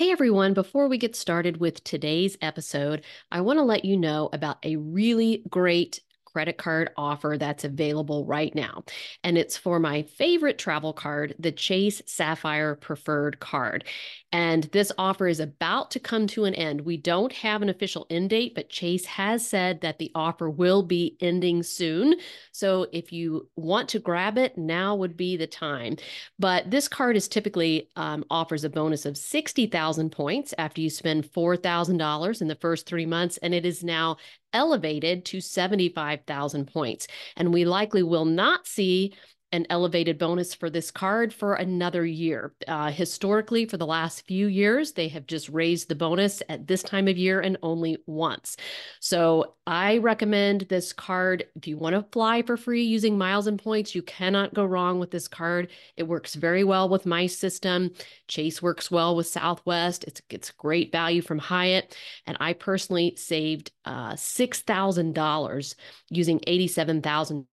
Hey everyone, before we get started with today's episode, I want to let you know about a really great credit card offer that's available right now. And it's for my favorite travel card, the Chase Sapphire Preferred Card. And this offer is about to come to an end. We don't have an official end date, but Chase has said that the offer will be ending soon. So if you want to grab it, now would be the time. But this card is typically um, offers a bonus of 60,000 points after you spend $4,000 in the first three months. And it is now elevated to 75,000 points. And we likely will not see an elevated bonus for this card for another year. Uh, historically, for the last few years, they have just raised the bonus at this time of year and only once. So I recommend this card. If you want to fly for free using miles and points, you cannot go wrong with this card. It works very well with my system. Chase works well with Southwest. It's, it's great value from Hyatt. And I personally saved uh, $6,000 using 87,000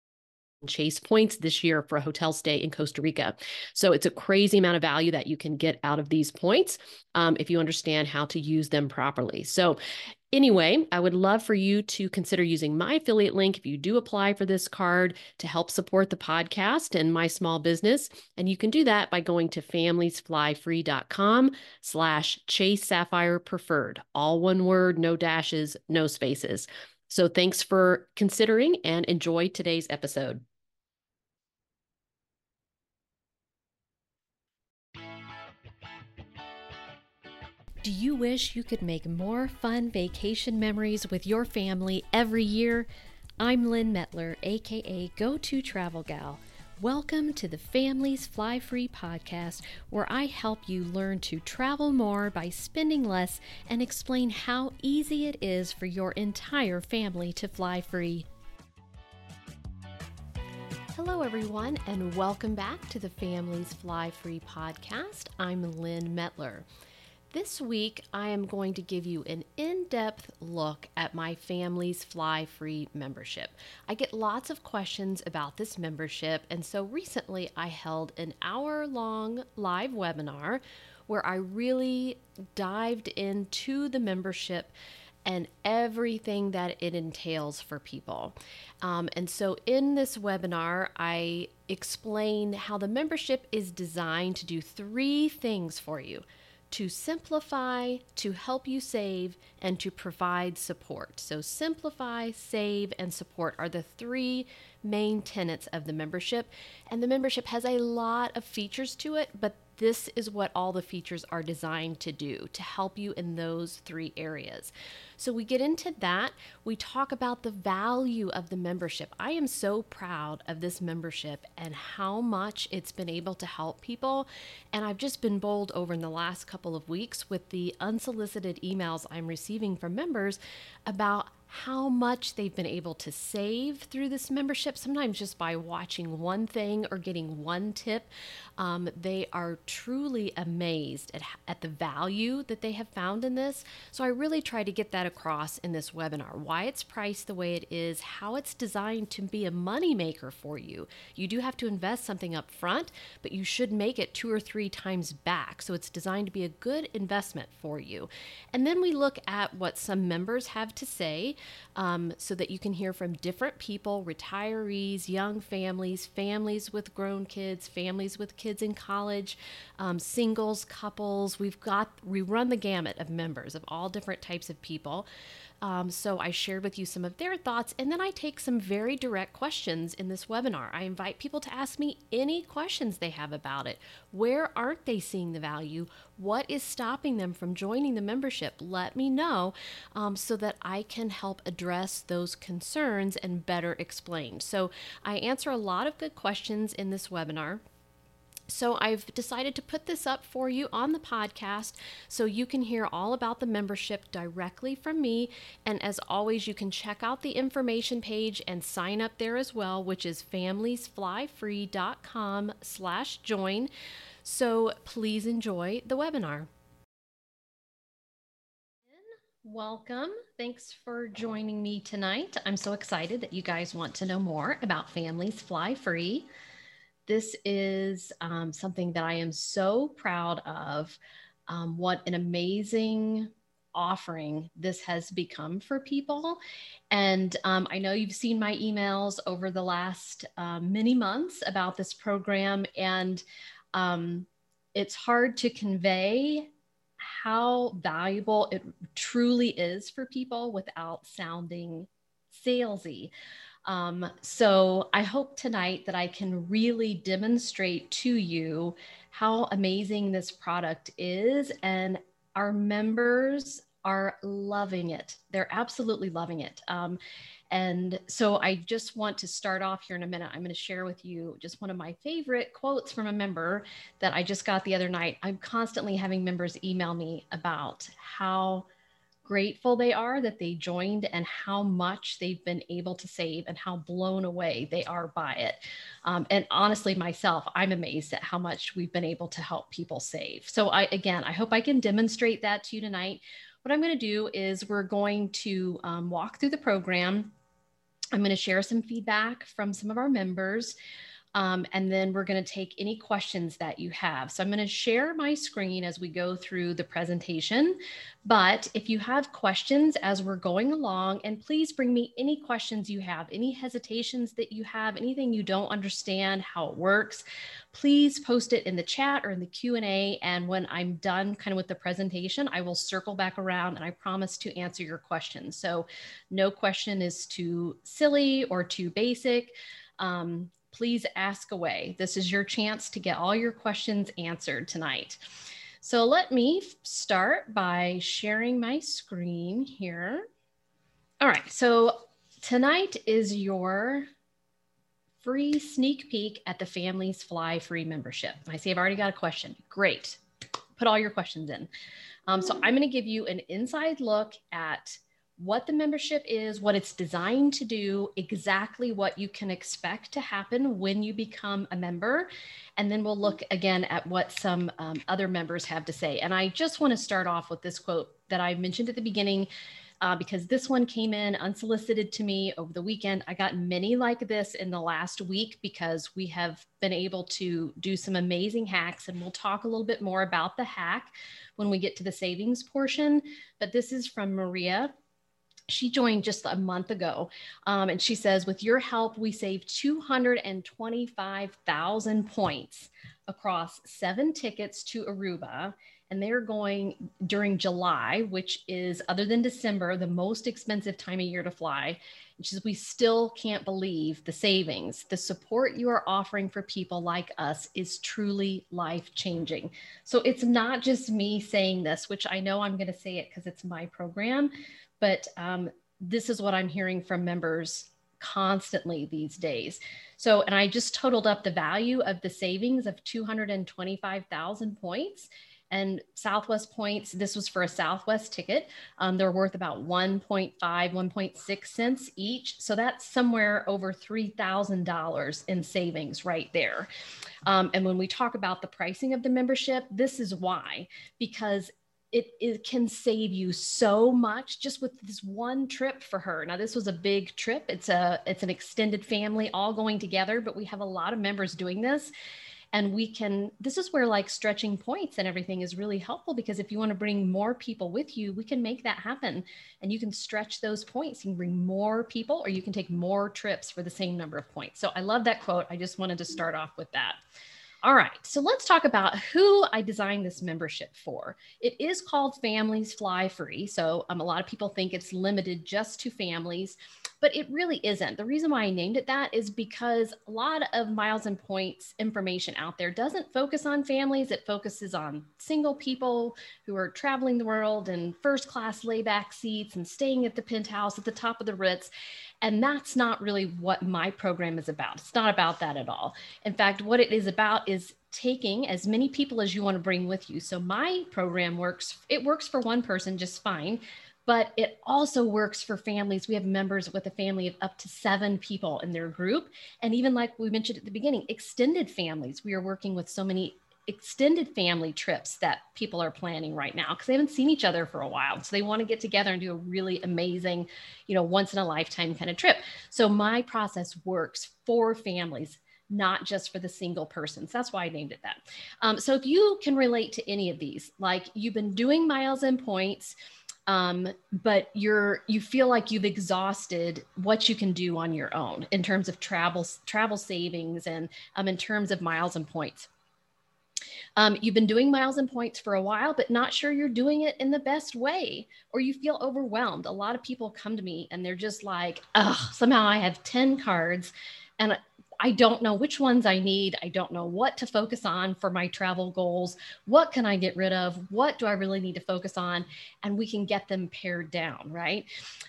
Chase points this year for a hotel stay in Costa Rica. So it's a crazy amount of value that you can get out of these points um, if you understand how to use them properly. So Anyway, I would love for you to consider using my affiliate link if you do apply for this card to help support the podcast and my small business. And you can do that by going to familiesflyfree.com slash chase sapphire preferred. All one word, no dashes, no spaces. So thanks for considering and enjoy today's episode. Do you wish you could make more fun vacation memories with your family every year? I'm Lynn Mettler, aka Go To Travel Gal. Welcome to the Families Fly Free podcast, where I help you learn to travel more by spending less and explain how easy it is for your entire family to fly free. Hello, everyone, and welcome back to the Families Fly Free podcast. I'm Lynn Mettler. This week, I am going to give you an in depth look at my Families Fly Free membership. I get lots of questions about this membership, and so recently I held an hour long live webinar where I really dived into the membership and everything that it entails for people. Um, and so, in this webinar, I explain how the membership is designed to do three things for you to simplify, to help you save, and to provide support. So, simplify, save, and support are the three main tenets of the membership. And the membership has a lot of features to it, but this is what all the features are designed to do to help you in those three areas. So we get into that. We talk about the value of the membership. I am so proud of this membership and how much it's been able to help people. And I've just been bowled over in the last couple of weeks with the unsolicited emails I'm receiving from members about how much they've been able to save through this membership, sometimes just by watching one thing or getting one tip. Um, they are truly amazed at, at the value that they have found in this. So I really try to get that across in this webinar why it's priced the way it is, how it's designed to be a money maker for you. You do have to invest something up front, but you should make it two or three times back. So it's designed to be a good investment for you. And then we look at what some members have to say um, so that you can hear from different people retirees, young families, families with grown kids, families with kids in college, um, singles, couples. We've got, we run the gamut of members of all different types of people. Um, so I shared with you some of their thoughts, and then I take some very direct questions in this webinar. I invite people to ask me any questions they have about it. Where aren't they seeing the value? What is stopping them from joining the membership? Let me know um, so that I can help address those concerns and better explain. So I answer a lot of good questions in this webinar. So I've decided to put this up for you on the podcast so you can hear all about the membership directly from me. And as always, you can check out the information page and sign up there as well, which is familiesflyfree.com slash join. So please enjoy the webinar. Welcome. Thanks for joining me tonight. I'm so excited that you guys want to know more about Families Fly Free. This is um, something that I am so proud of. um, what an amazing offering this has become for people. And um, I know you've seen my emails over the last uh, many months about this program, and um, it's hard to convey how valuable it truly is for people without sounding salesy. Um, so I hope tonight that I can really demonstrate to you how amazing this product is and our members are loving it. They're absolutely loving it. Um, and so I just want to start off here in a minute. I'm going to share with you just one of my favorite quotes from a member that I just got the other night. I'm constantly having members email me about how grateful they are that they joined and how much they've been able to save and how blown away they are by it. Um, and honestly, myself, I'm amazed at how much we've been able to help people save. So, I again, I hope I can demonstrate that to you tonight. What I'm going to do is we're going to um, walk through the program. I'm going to share some feedback from some of our members. Um, and then we're going to take any questions that you have. So I'm going to share my screen as we go through the presentation. But if you have questions as we're going along, and please bring me any questions you have, any hesitations that you have, anything you don't understand how it works, please post it in the chat or in the Q&A. And when I'm done kind of with the presentation, I will circle back around and I promise to answer your questions. So no question is too silly or too basic. Um, please ask away. This is your chance to get all your questions answered tonight. So let me start by sharing my screen here. All right, so tonight is your free sneak peek at the Families Fly free membership. I see I've already got a question. Great. Put all your questions in. Um, so I'm going to give you an inside look at what the membership is, what it's designed to do, exactly what you can expect to happen when you become a member. And then we'll look again at what some um, other members have to say. And I just want to start off with this quote that I mentioned at the beginning. Uh, because this one came in unsolicited to me over the weekend. I got many like this in the last week because we have been able to do some amazing hacks, and we'll talk a little bit more about the hack when we get to the savings portion. But this is from Maria she joined just a month ago. Um, and she says, with your help, we saved 225,000 points across seven tickets to Aruba. And they're going during July, which is, other than December, the most expensive time of year to fly. Which is, we still can't believe the savings. The support you are offering for people like us is truly life changing. So it's not just me saying this, which I know I'm going to say it because it's my program, but um, this is what I'm hearing from members constantly these days. So, and I just totaled up the value of the savings of 225,000 points. And Southwest points, this was for a Southwest ticket. Um, they're worth about 1.5, 1.6 cents each. So that's somewhere over $3,000 in savings right there. Um, and when we talk about the pricing of the membership, this is why, because it, it can save you so much just with this one trip for her. Now this was a big trip. It's a it's an extended family all going together, but we have a lot of members doing this. And we can this is where like stretching points and everything is really helpful because if you want to bring more people with you we can make that happen. And you can stretch those points. You bring more people or you can take more trips for the same number of points. So i love that quote. I just wanted to start off with that all right, so let's talk about who I designed this membership for. It is called Families Fly Free. So um, a lot of people think it's limited just to families, but it really isn't. The reason why I named it that is because a lot of miles and points information out there doesn't focus on families. It focuses on single people who are traveling the world in first class layback seats and staying at the penthouse at the top of the Ritz. And that's not really what my program is about. It's not about that at all. In fact, what it is about is taking as many people as you want to bring with you. So my program works, it works for one person just fine, but it also works for families. We have members with a family of up to seven people in their group. And even like we mentioned at the beginning, extended families. We are working with so many extended family trips that people are planning right now because they haven't seen each other for a while. So they want to get together and do a really amazing, you know, once in a lifetime kind of trip. So my process works for families not just for the single person. So that's why I named it that. Um, so if you can relate to any of these, like you've been doing miles and points, um, but you're you feel like you've exhausted what you can do on your own in terms of travel travel savings and um, in terms of miles and points. Um, you've been doing miles and points for a while, but not sure you're doing it in the best way, or you feel overwhelmed. A lot of people come to me and they're just like, oh, somehow I have 10 cards and I don't know which ones I need. I don't know what to focus on for my travel goals. What can I get rid of? What do I really need to focus on? And we can get them pared down, right?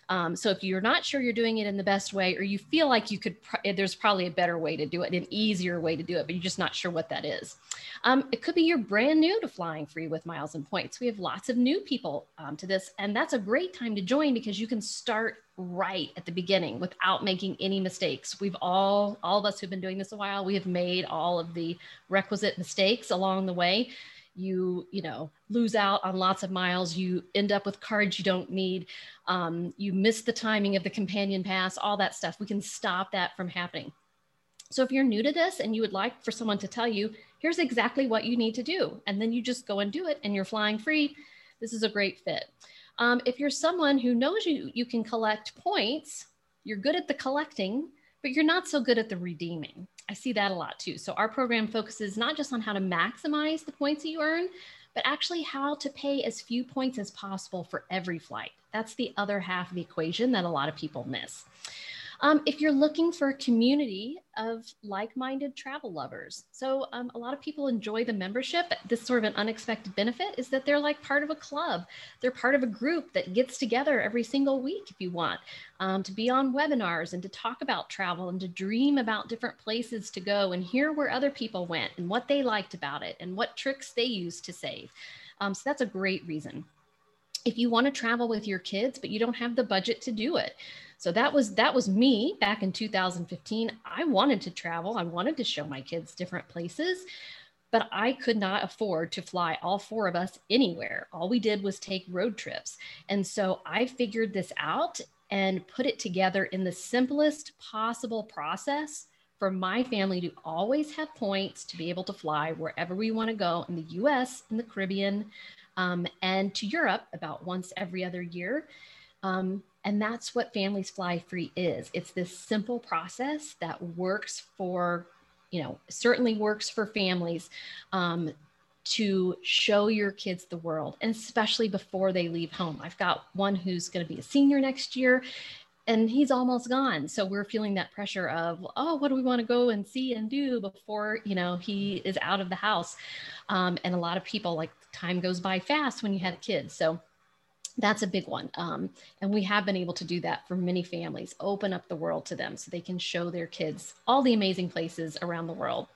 Um, so if you're not sure you're doing it in the best way, or you feel like you could, there's probably a better way to do it, an easier way to do it, but you're just not sure what that is. Um, it could be you're brand new to flying free with miles and points. We have lots of new people um, to this, and that's a great time to join because you can start right at the beginning without making any mistakes. We've all, all of us who've been doing this a while, we have made all of the requisite mistakes along the way. You, you know, lose out on lots of miles. You end up with cards you don't need. Um, you miss the timing of the companion pass, all that stuff. We can stop that from happening. So if you're new to this and you would like for someone to tell you, here's exactly what you need to do, and then you just go and do it and you're flying free, this is a great fit. Um, if you're someone who knows you, you can collect points, you're good at the collecting, but you're not so good at the redeeming. I see that a lot too. So our program focuses not just on how to maximize the points that you earn, but actually how to pay as few points as possible for every flight. That's the other half of the equation that a lot of people miss. Um, if you're looking for a community of like-minded travel lovers. So um, a lot of people enjoy the membership. This sort of an unexpected benefit is that they're like part of a club. They're part of a group that gets together every single week if you want um, to be on webinars and to talk about travel and to dream about different places to go and hear where other people went and what they liked about it and what tricks they used to save. Um, so that's a great reason. If you want to travel with your kids, but you don't have the budget to do it, so that was that was me back in 2015. I wanted to travel. I wanted to show my kids different places, but I could not afford to fly all four of us anywhere. All we did was take road trips. And so I figured this out and put it together in the simplest possible process for my family to always have points to be able to fly wherever we want to go in the US, in the Caribbean, um, and to Europe about once every other year. Um, and that's what Families Fly Free is. It's this simple process that works for, you know, certainly works for families um, to show your kids the world, and especially before they leave home. I've got one who's going to be a senior next year, and he's almost gone. So we're feeling that pressure of, oh, what do we want to go and see and do before, you know, he is out of the house. Um, and a lot of people like time goes by fast when you had kids. So that's a big one. Um, and we have been able to do that for many families, open up the world to them so they can show their kids all the amazing places around the world.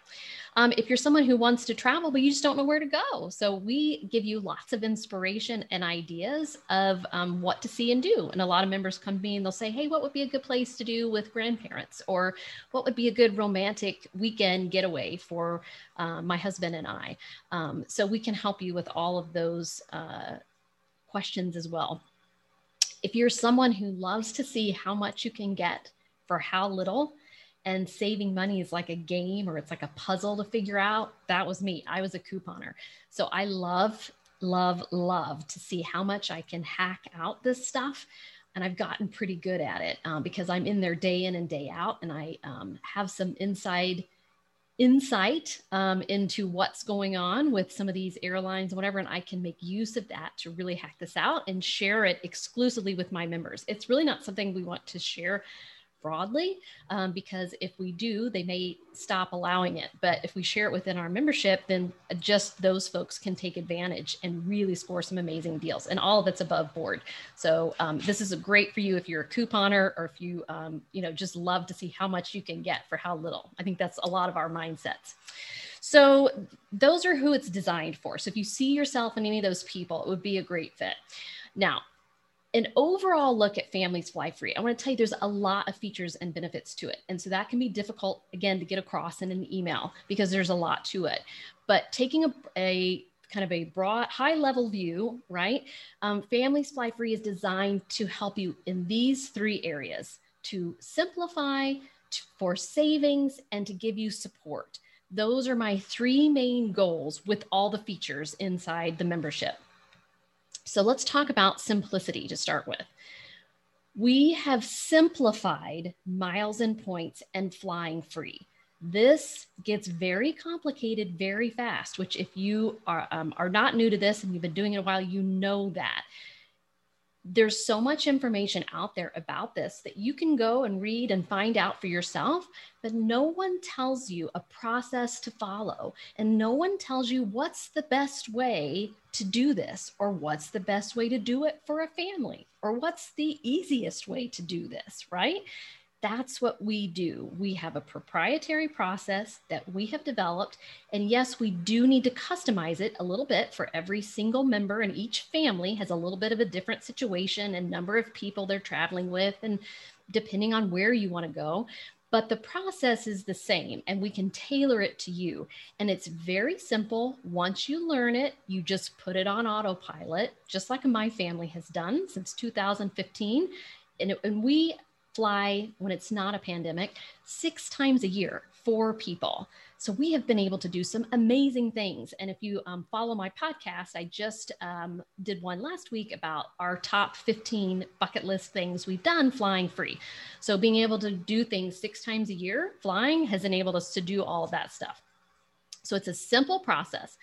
Um, if you're someone who wants to travel, but you just don't know where to go. So we give you lots of inspiration and ideas of um, what to see and do. And a lot of members come to me and they'll say, hey, what would be a good place to do with grandparents? Or what would be a good romantic weekend getaway for uh, my husband and I? Um, so we can help you with all of those uh, questions as well. If you're someone who loves to see how much you can get for how little, and saving money is like a game or it's like a puzzle to figure out, that was me. I was a couponer. So I love, love, love to see how much I can hack out this stuff and I've gotten pretty good at it um, because I'm in there day in and day out, and I um, have some inside insight um, into what's going on with some of these airlines whatever and i can make use of that to really hack this out and share it exclusively with my members it's really not something we want to share broadly um, because if we do, they may stop allowing it. But if we share it within our membership, then just those folks can take advantage and really score some amazing deals. And all of it's above board. So um, this is great for you if you're a couponer or if you, um, you know, just love to see how much you can get for how little. I think that's a lot of our mindsets. So those are who it's designed for. So if you see yourself in any of those people, it would be a great fit. Now, an overall look at families fly free, I want to tell you there's a lot of features and benefits to it. And so that can be difficult, again, to get across in an email because there's a lot to it. But taking a, a kind of a broad, high level view, right? Um, families Fly Free is designed to help you in these three areas to simplify, for savings, and to give you support. Those are my three main goals with all the features inside the membership. So let's talk about simplicity to start with. We have simplified miles and points and flying free. This gets very complicated very fast, which, if you are, um, are not new to this and you've been doing it a while, you know that there's so much information out there about this that you can go and read and find out for yourself, but no one tells you a process to follow. And no one tells you what's the best way to do this, or what's the best way to do it for a family, or what's the easiest way to do this, right? That's what we do. We have a proprietary process that we have developed. And yes, we do need to customize it a little bit for every single member, and each family has a little bit of a different situation and number of people they're traveling with, and depending on where you want to go. But the process is the same, and we can tailor it to you. And it's very simple. Once you learn it, you just put it on autopilot, just like my family has done since 2015. And, and we fly when it's not a pandemic six times a year for people. So we have been able to do some amazing things. And if you um, follow my podcast, I just um, did one last week about our top 15 bucket list things we've done flying free. So being able to do things six times a year flying has enabled us to do all of that stuff. So it's a simple process.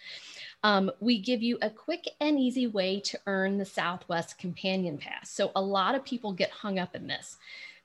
Um, we give you a quick and easy way to earn the Southwest Companion Pass. So a lot of people get hung up in this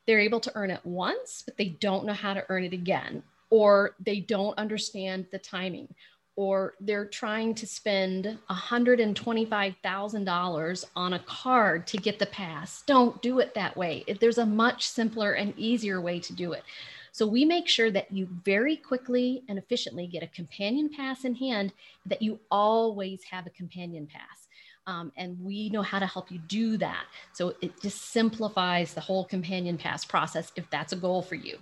they're able to earn it once, but they don't know how to earn it again, or they don't understand the timing, or they're trying to spend $125,000 on a card to get the pass. Don't do it that way. There's a much simpler and easier way to do it. So we make sure that you very quickly and efficiently get a companion pass in hand, that you always have a companion pass. Um, and we know how to help you do that. So it just simplifies the whole companion pass process if that's a goal for you.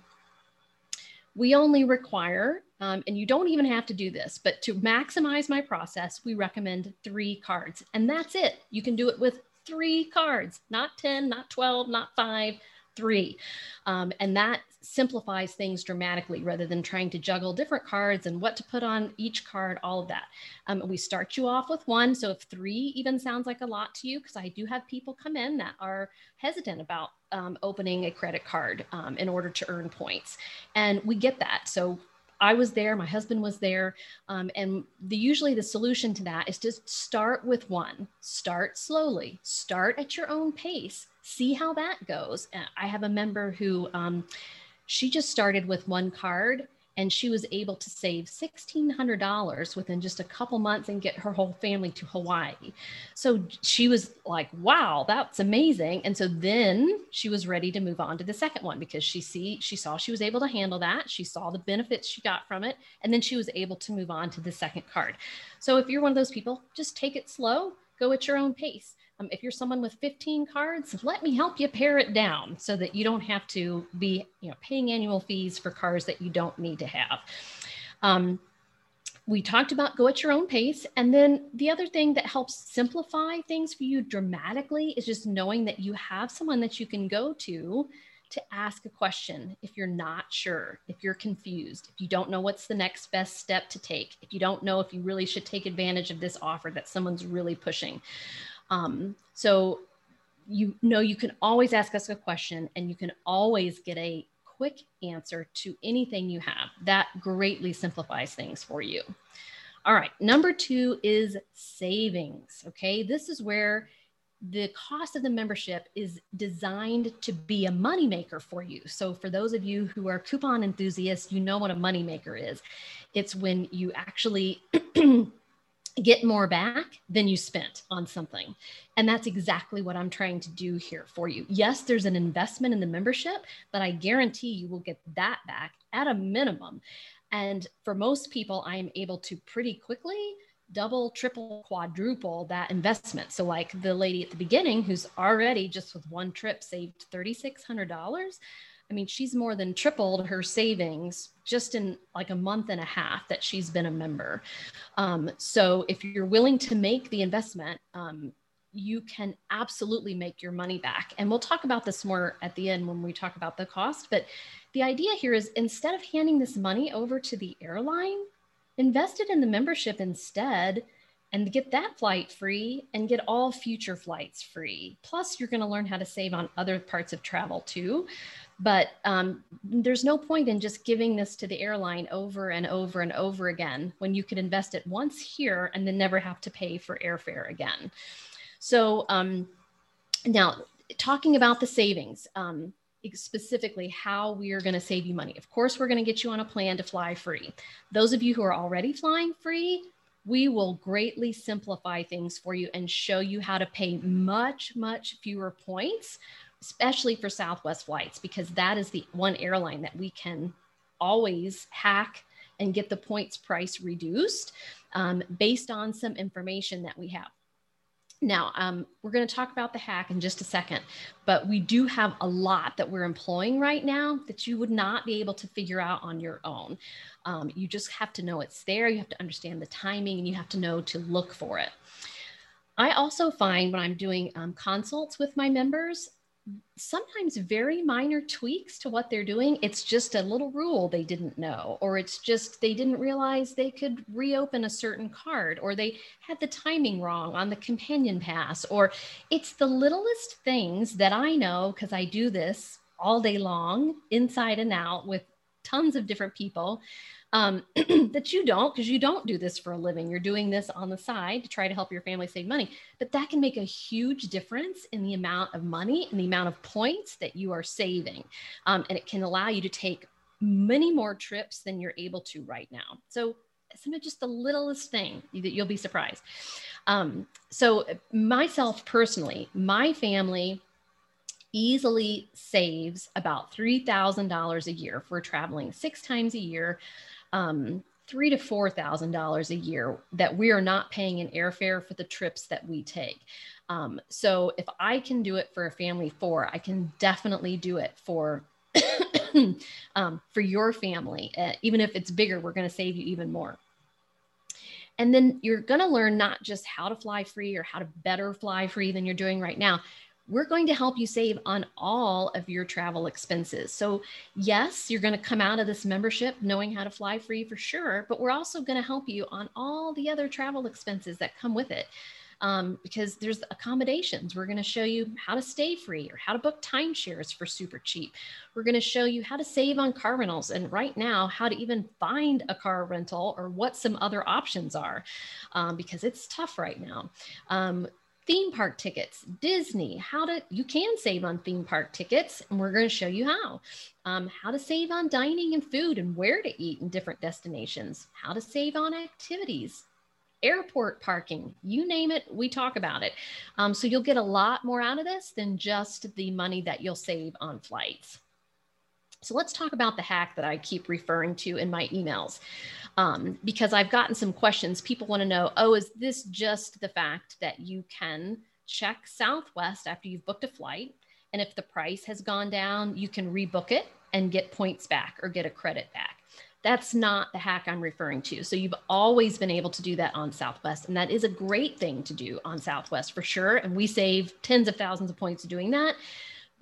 We only require, um, and you don't even have to do this, but to maximize my process, we recommend three cards. And that's it. You can do it with three cards, not 10, not 12, not five, three. Um, and that simplifies things dramatically rather than trying to juggle different cards and what to put on each card, all of that. Um, we start you off with one. So if three even sounds like a lot to you, because I do have people come in that are hesitant about um, opening a credit card um, in order to earn points. And we get that. So I was there, my husband was there, um, and the usually the solution to that is to start with one. Start slowly. Start at your own pace. See how that goes. I have a member who um, she just started with one card and she was able to save $1600 within just a couple months and get her whole family to hawaii. So she was like wow that's amazing. And so then she was ready to move on to the second one because she see she saw she was able to handle that. She saw the benefits she got from it and then she was able to move on to the second card. So if you're one of those people just take it slow go at your own pace um, if you're someone with 15 cards, let me help you pare it down so that you don't have to be you know, paying annual fees for cards that you don't need to have. Um, we talked about go at your own pace. And then the other thing that helps simplify things for you dramatically is just knowing that you have someone that you can go to to ask a question if you're not sure, if you're confused, if you don't know what's the next best step to take, if you don't know if you really should take advantage of this offer that someone's really pushing. Um, so you know you can always ask us a question and you can always get a quick answer to anything you have. That greatly simplifies things for you. All right, number two is savings. Okay, this is where the cost of the membership is designed to be a moneymaker for you. So, for those of you who are coupon enthusiasts, you know what a moneymaker is. It's when you actually get more back than you spent on something. And that's exactly what I'm trying to do here for you. Yes, there's an investment in the membership, but I guarantee you will get that back at a minimum. And for most people, I am able to pretty quickly double, triple, quadruple that investment. So, like the lady at the beginning who's already just with one trip saved $3,600 I mean, she's more than tripled her savings just in like a month and a half that she's been a member. Um, so if you're willing to make the investment, um, you can absolutely make your money back. And we'll talk about this more at the end when we talk about the cost. But the idea here is instead of handing this money over to the airline, invest it in the membership instead and get that flight free and get all future flights free. Plus, you're going to learn how to save on other parts of travel too. But um, there's no point in just giving this to the airline over and over and over again when you could invest it once here and then never have to pay for airfare again. So, um, now talking about the savings, um, specifically how we are going to save you money. Of course, we're going to get you on a plan to fly free. Those of you who are already flying free, we will greatly simplify things for you and show you how to pay much, much fewer points, especially for Southwest flights, because that is the one airline that we can always hack and get the points price reduced um, based on some information that we have. Now, um, we're going to talk about the hack in just a second, but we do have a lot that we're employing right now that you would not be able to figure out on your own. Um, you just have to know it's there. You have to understand the timing and you have to know to look for it. I also find when I'm doing um, consults with my members, sometimes very minor tweaks to what they're doing. It's just a little rule they didn't know, or it's just they didn't realize they could reopen a certain card, or they had the timing wrong on the companion pass, or it's the littlest things that I know because I do this all day long, inside and out with tons of different people um, that you don't because you don't do this for a living. You're doing this on the side to try to help your family save money. But that can make a huge difference in the amount of money and the amount of points that you are saving. Um, and it can allow you to take many more trips than you're able to right now. So some of just the littlest thing that you'll be surprised. Um, so myself personally, my family easily saves about $3,000 a year for traveling six times a year um, three to four thousand dollars a year that we are not paying in airfare for the trips that we take. Um, so if I can do it for a family four, I can definitely do it for um, for your family. Uh, even if it's bigger, we're going to save you even more. And then you're going to learn not just how to fly free or how to better fly free than you're doing right now we're going to help you save on all of your travel expenses. So, yes, you're going to come out of this membership knowing how to fly free for sure, but we're also going to help you on all the other travel expenses that come with it. Um, because there's accommodations. We're going to show you how to stay free or how to book timeshares for super cheap. We're going to show you how to save on car rentals and right now how to even find a car rental or what some other options are um, because it's tough right now. Um, theme park tickets, Disney, how to, you can save on theme park tickets, and we're going to show you how. Um, how to save on dining and food and where to eat in different destinations, how to save on activities, airport parking, you name it, we talk about it. Um, so you'll get a lot more out of this than just the money that you'll save on flights. So let's talk about the hack that I keep referring to in my emails um, because I've gotten some questions. People want to know, oh, is this just the fact that you can check Southwest after you've booked a flight? And if the price has gone down, you can rebook it and get points back or get a credit back. That's not the hack I'm referring to. So you've always been able to do that on Southwest. And that is a great thing to do on Southwest for sure. And we save tens of thousands of points doing that.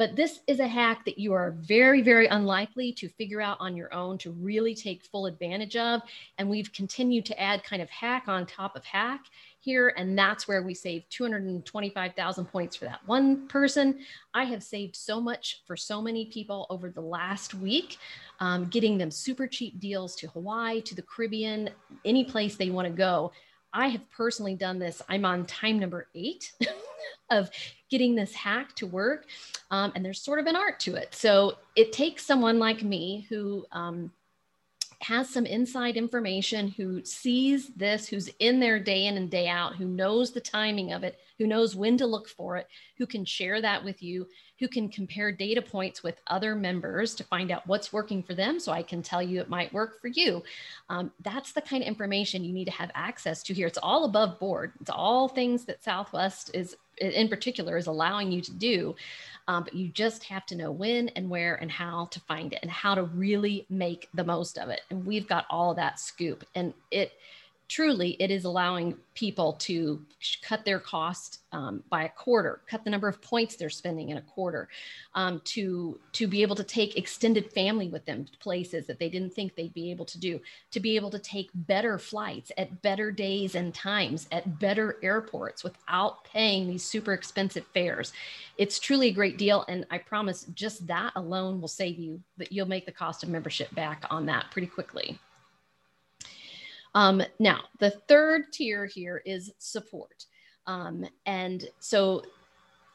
But this is a hack that you are very, very unlikely to figure out on your own to really take full advantage of. And we've continued to add kind of hack on top of hack here. And that's where we save 225,000 points for that one person. I have saved so much for so many people over the last week, um, getting them super cheap deals to Hawaii, to the Caribbean, any place they want to go. I have personally done this. I'm on time number eight of getting this hack to work. Um, and there's sort of an art to it. So it takes someone like me who um, has some inside information, who sees this, who's in there day in and day out, who knows the timing of it, who knows when to look for it, who can share that with you, who can compare data points with other members to find out what's working for them so I can tell you it might work for you. Um, that's the kind of information you need to have access to here. It's all above board. It's all things that Southwest is in particular is allowing you to do. Um, but you just have to know when and where and how to find it and how to really make the most of it. And we've got all that scoop. And it truly it is allowing people to cut their cost um, by a quarter cut the number of points they're spending in a quarter um, to to be able to take extended family with them to places that they didn't think they'd be able to do to be able to take better flights at better days and times at better airports without paying these super expensive fares. It's truly a great deal and i promise just that alone will save you that you'll make the cost of membership back on that pretty quickly um, now, the third tier here is support. Um, and so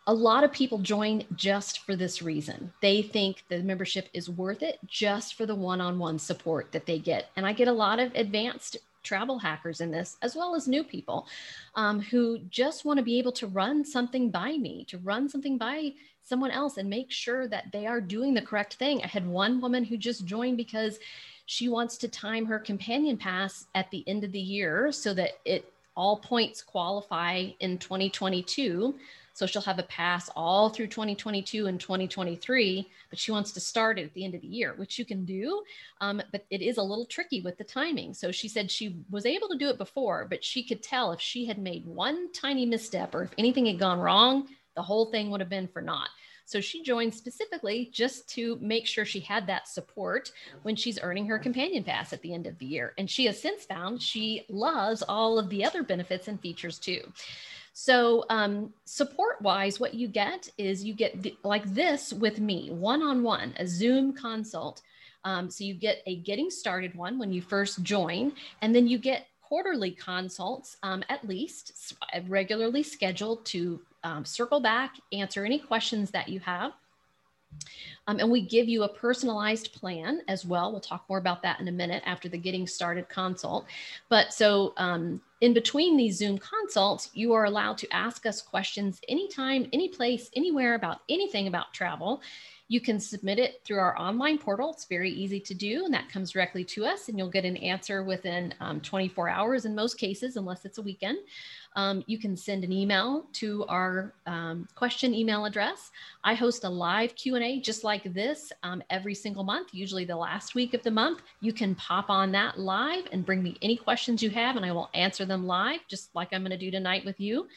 a lot of people join just for this reason. They think the membership is worth it just for the one on one support that they get. And I get a lot of advanced travel hackers in this, as well as new people um, who just want to be able to run something by me, to run something by someone else and make sure that they are doing the correct thing. I had one woman who just joined because she wants to time her companion pass at the end of the year so that it all points qualify in 2022. So she'll have a pass all through 2022 and 2023, but she wants to start it at the end of the year, which you can do. Um, but it is a little tricky with the timing. So she said she was able to do it before, but she could tell if she had made one tiny misstep or if anything had gone wrong, the whole thing would have been for naught. So she joined specifically just to make sure she had that support when she's earning her companion pass at the end of the year. And she has since found she loves all of the other benefits and features too. So, um, support wise, what you get is you get th- like this with me, one on one, a Zoom consult. Um, so, you get a getting started one when you first join, and then you get quarterly consults um, at least regularly scheduled to um, circle back, answer any questions that you have. Um, and we give you a personalized plan as well. We'll talk more about that in a minute after the getting started consult. But so um, in between these Zoom consults, you are allowed to ask us questions anytime, any place, anywhere about anything about travel. You can submit it through our online portal. It's very easy to do, and that comes directly to us, and you'll get an answer within um, 24 hours in most cases, unless it's a weekend. Um, you can send an email to our um, question email address. I host a live Q&A just like this um, every single month, usually the last week of the month. You can pop on that live and bring me any questions you have, and I will answer them live, just like I'm going to do tonight with you.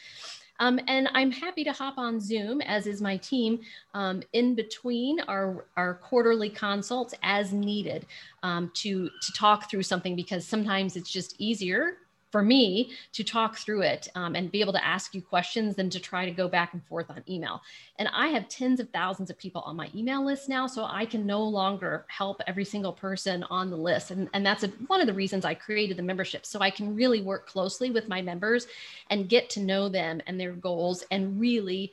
Um, and I'm happy to hop on Zoom, as is my team, um, in between our, our quarterly consults as needed um, to, to talk through something because sometimes it's just easier for me to talk through it um, and be able to ask you questions than to try to go back and forth on email. And I have tens of thousands of people on my email list now, so I can no longer help every single person on the list. And, and that's a, one of the reasons I created the membership. So I can really work closely with my members and get to know them and their goals and really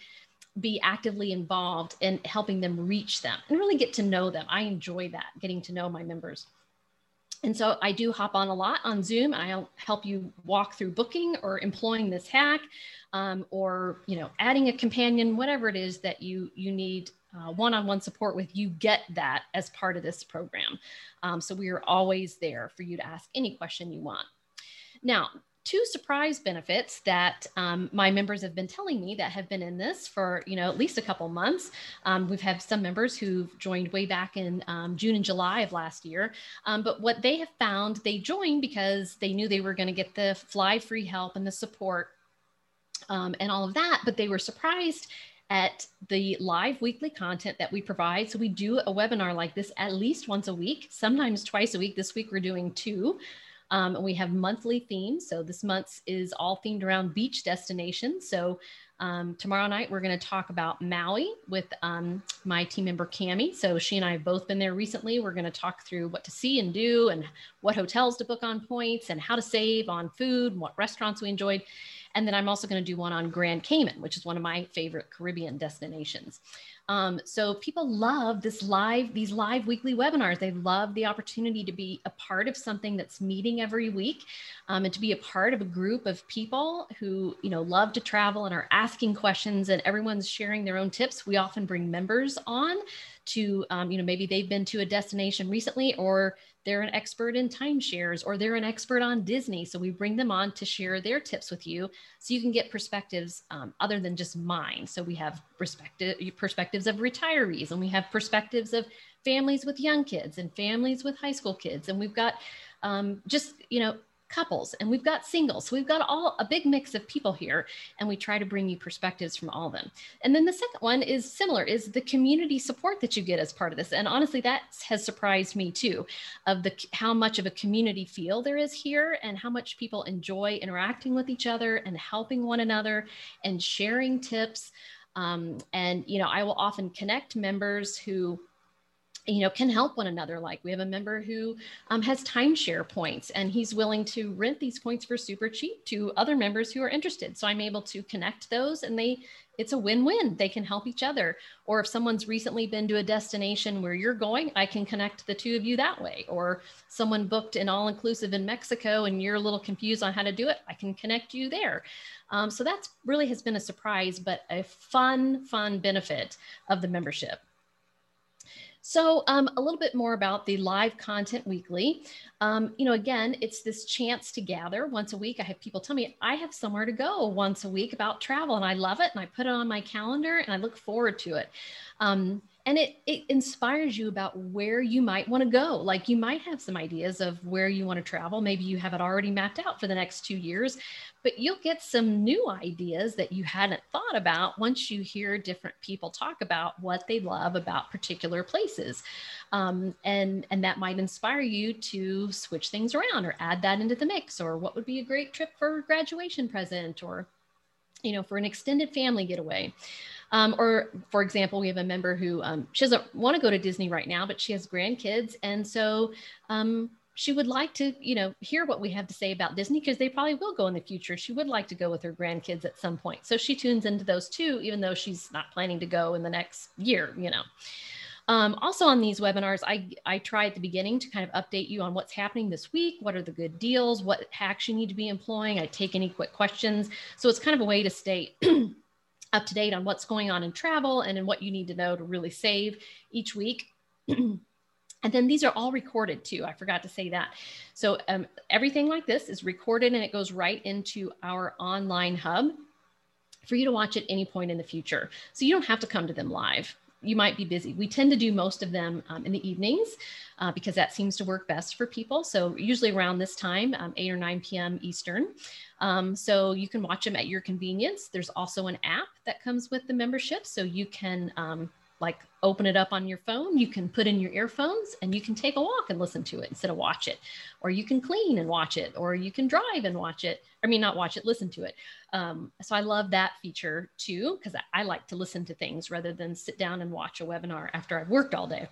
be actively involved in helping them reach them and really get to know them. I enjoy that, getting to know my members. And so I do hop on a lot on Zoom. I'll help you walk through booking or employing this hack, um, or you know, adding a companion, whatever it is that you you need uh, one-on-one support with. You get that as part of this program. Um, so we are always there for you to ask any question you want. Now, two surprise benefits that um, my members have been telling me that have been in this for you know at least a couple months um, we've had some members who've joined way back in um, june and july of last year um, but what they have found they joined because they knew they were going to get the fly free help and the support um, and all of that but they were surprised at the live weekly content that we provide. So we do a webinar like this at least once a week, sometimes twice a week. This week we're doing two. Um, and we have monthly themes. So this month's is all themed around beach destinations. So um, tomorrow night, we're going to talk about Maui with um, my team member Cami. So she and I have both been there recently. We're going to talk through what to see and do, and what hotels to book on points, and how to save on food, and what restaurants we enjoyed. And then I'm also going to do one on Grand Cayman, which is one of my favorite Caribbean destinations. Um, so people love this live, these live weekly webinars. They love the opportunity to be a part of something that's meeting every week um, and to be a part of a group of people who, you know, love to travel and are asking questions and everyone's sharing their own tips. We often bring members on to, um, you know, maybe they've been to a destination recently or they're an expert in timeshares or they're an expert on Disney. So we bring them on to share their tips with you so you can get perspectives um, other than just mine. So we have perspective, perspectives of retirees and we have perspectives of families with young kids and families with high school kids. And we've got um, just, you know, couples and we've got singles. So we've got all a big mix of people here and we try to bring you perspectives from all of them. And then the second one is similar is the community support that you get as part of this. And honestly, that has surprised me too of the how much of a community feel there is here and how much people enjoy interacting with each other and helping one another and sharing tips. Um, and you know, I will often connect members who you know can help one another. Like we have a member who um, has timeshare points and he's willing to rent these points for super cheap to other members who are interested. So i'm able to connect those and they it's a win-win. They can help each other. Or if someone's recently been to a destination where you're going i can connect the two of you that way. Or someone booked an all-inclusive in mexico and you're a little confused on how to do it i can connect you there. Um, so that's really has been a surprise but a fun fun benefit of the membership so um, a little bit more about the live content weekly. Um, you know, again, it's this chance to gather once a week. I have people tell me I have somewhere to go once a week about travel, and I love it, and I put it on my calendar, and I look forward to it. Um, and it, it inspires you about where you might want to go like you might have some ideas of where you want to travel maybe you have it already mapped out for the next two years but you'll get some new ideas that you hadn't thought about once you hear different people talk about what they love about particular places. Um, and and that might inspire you to switch things around or add that into the mix or what would be a great trip for graduation present or you know for an extended family getaway. Um, or, for example, we have a member who um, she doesn't want to go to Disney right now, but she has grandkids, and so um, she would like to, you know, hear what we have to say about Disney because they probably will go in the future. She would like to go with her grandkids at some point, so she tunes into those too, even though she's not planning to go in the next year, you know. Um, also on these webinars, I, I try at the beginning to kind of update you on what's happening this week, what are the good deals, what hacks you need to be employing. I take any quick questions. So it's kind of a way to stay up to date on what's going on in travel and in what you need to know to really save each week. and then these are all recorded too. I forgot to say that. So um, everything like this is recorded and it goes right into our online hub for you to watch at any point in the future. So you don't have to come to them live. You might be busy. We tend to do most of them um, in the evenings uh, because that seems to work best for people. So usually around this time, um, 8 or 9 p.m. Eastern. Um, so you can watch them at your convenience. There's also an app that comes with the membership. So you can um, like open it up on your phone. You can put in your earphones and you can take a walk and listen to it instead of watch it. Or you can clean and watch it. Or you can drive and watch it. I mean, not watch it, listen to it. Um, so I love that feature too, because I, I like to listen to things rather than sit down and watch a webinar after I've worked all day.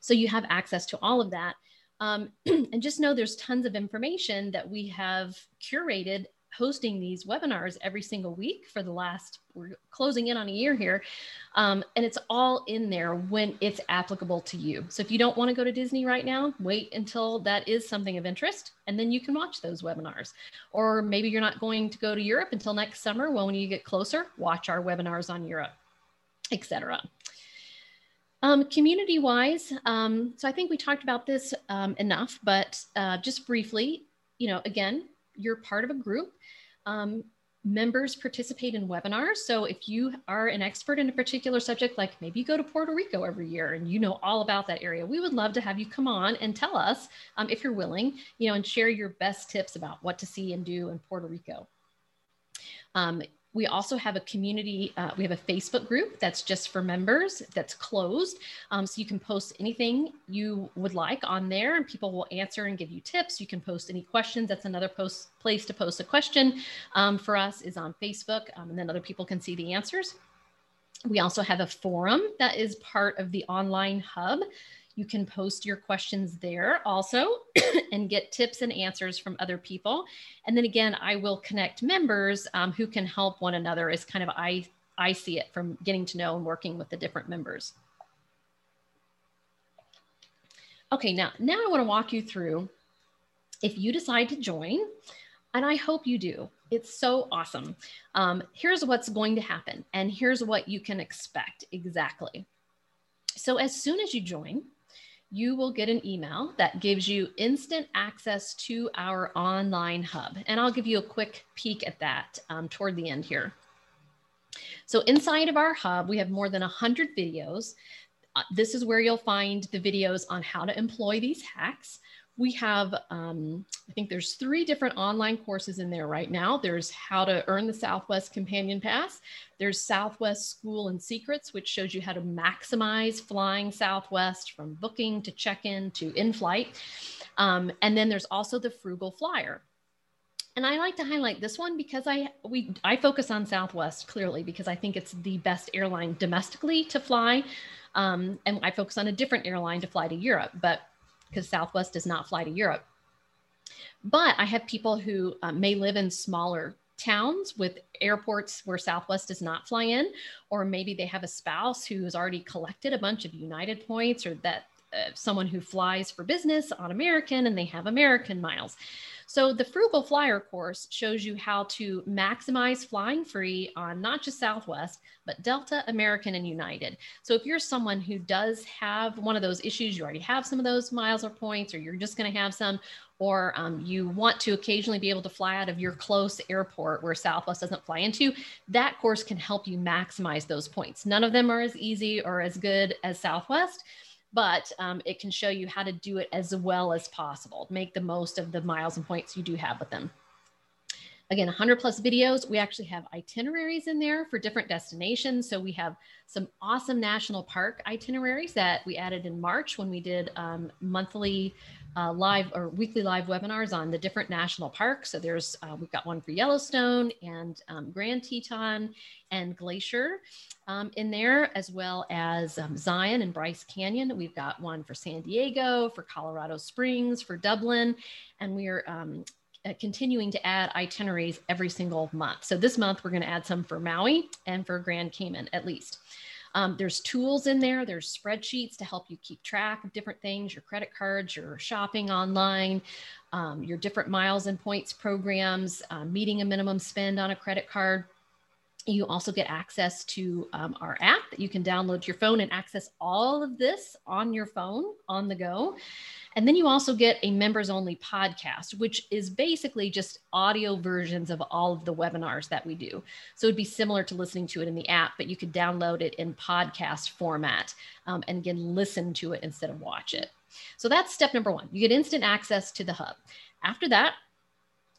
So you have access to all of that. Um, and just know there's tons of information that we have curated hosting these webinars every single week for the last we're closing in on a year here um, and it's all in there when it's applicable to you. So if you don't want to go to disney right now wait until that is something of interest and then you can watch those webinars. Or maybe you're not going to go to europe until next summer. Well when you get closer watch our webinars on europe etc um, community wise, um, so I think we talked about this um, enough, but uh, just briefly, you know, again, you're part of a group. Um, members participate in webinars. So if you are an expert in a particular subject, like maybe you go to Puerto Rico every year and you know all about that area, we would love to have you come on and tell us um, if you're willing, you know, and share your best tips about what to see and do in Puerto Rico. Um, we also have a community, uh, we have a Facebook group that's just for members that's closed. Um, so you can post anything you would like on there and people will answer and give you tips. You can post any questions. That's another post place to post a question um, for us is on Facebook um, and then other people can see the answers. We also have a forum that is part of the online hub. You can post your questions there also and get tips and answers from other people. And then again, I will connect members um, who can help one another as kind of I, I see it from getting to know and working with the different members. Okay, now, now I want to walk you through if you decide to join, and I hope you do. It's so awesome. Um, here's what's going to happen, and here's what you can expect exactly. So, as soon as you join, you will get an email that gives you instant access to our online hub. And I'll give you a quick peek at that um, toward the end here. So inside of our hub, we have more than 100 videos. Uh, this is where you'll find the videos on how to employ these hacks we have um, i think there's three different online courses in there right now. There's how to earn the southwest companion pass. There's southwest school and secrets which shows you how to maximize flying southwest from booking to check-in to in-flight. Um, and then there's also the frugal flyer. And I like to highlight this one because I we I focus on Southwest clearly because I think it's the best airline domestically to fly, um, and I focus on a different airline to fly to Europe, but because Southwest does not fly to Europe. But I have people who uh, may live in smaller towns with airports where Southwest does not fly in, or maybe they have a spouse who has already collected a bunch of United points, or that uh, someone who flies for business on American and they have American miles. So the Frugal Flyer course shows you how to maximize flying free on not just Southwest, but Delta, American, and United. So if you're someone who does have one of those issues, you already have some of those miles or points, or you're just going to have some, or um, you want to occasionally be able to fly out of your close airport where Southwest doesn't fly into, that course can help you maximize those points. None of them are as easy or as good as Southwest, but um, it can show you how to do it as well as possible. Make the most of the miles and points you do have with them. Again, 100 plus videos. We actually have itineraries in there for different destinations. So we have some awesome national park itineraries that we added in March when we did um, monthly uh, live or weekly live webinars on the different national parks. So there's, uh, we've got one for Yellowstone and um, Grand Teton and Glacier um, in there, as well as um, Zion and Bryce Canyon. We've got one for San Diego, for Colorado Springs, for Dublin, and we are um, uh, continuing to add itineraries every single month. So this month we're going to add some for Maui and for Grand Cayman at least. Um, there's tools in there, there's spreadsheets to help you keep track of different things, your credit cards, your shopping online, um, your different miles and points programs, uh, meeting a minimum spend on a credit card. You also get access to um, our app that you can download to your phone and access all of this on your phone on the go. And then you also get a members only podcast, which is basically just audio versions of all of the webinars that we do. So it'd be similar to listening to it in the app, but you could download it in podcast format um, and again, listen to it instead of watch it. So that's step number one. You get instant access to the hub. After that,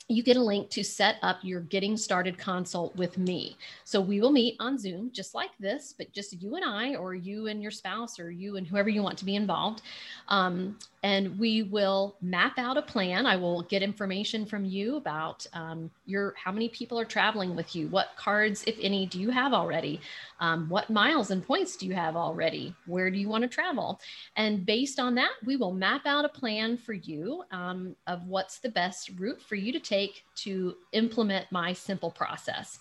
you get a link to set up your getting started consult with me. So we will meet on Zoom just like this, but just you and I, or you and your spouse, or you and whoever you want to be involved. Um, and we will map out a plan. I will get information from you about um, your how many people are traveling with you, what cards, if any, do you have already, um, what miles and points do you have already, where do you want to travel, and based on that, we will map out a plan for you um, of what's the best route for you to take to implement my simple process.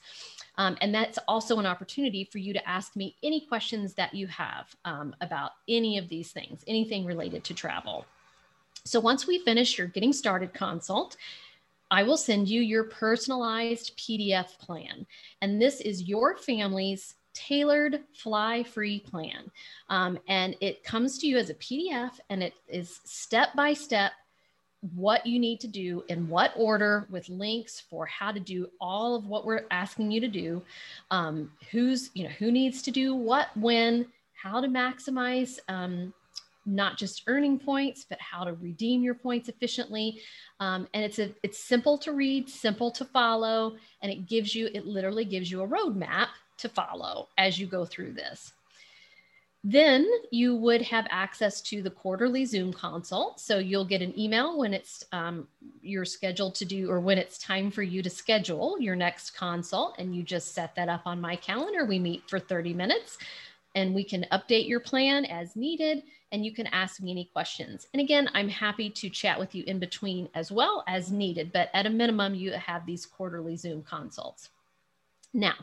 Um, and that's also an opportunity for you to ask me any questions that you have um, about any of these things, anything related to travel. So once we finish your getting started consult, I will send you your personalized PDF plan. And this is your family's tailored fly free plan. Um, and it comes to you as a PDF and it is step by step what you need to do in what order with links for how to do all of what we're asking you to do um, who's you know who needs to do what when how to maximize um, not just earning points but how to redeem your points efficiently um, and it's a it's simple to read simple to follow and it gives you it literally gives you a roadmap to follow as you go through this then you would have access to the quarterly Zoom consult. So you'll get an email when it's um, you're scheduled to do, or when it's time for you to schedule your next consult, and you just set that up on my calendar. We meet for 30 minutes, and we can update your plan as needed, and you can ask me any questions. And again, I'm happy to chat with you in between as well as needed, but at a minimum, you have these quarterly Zoom consults. Now,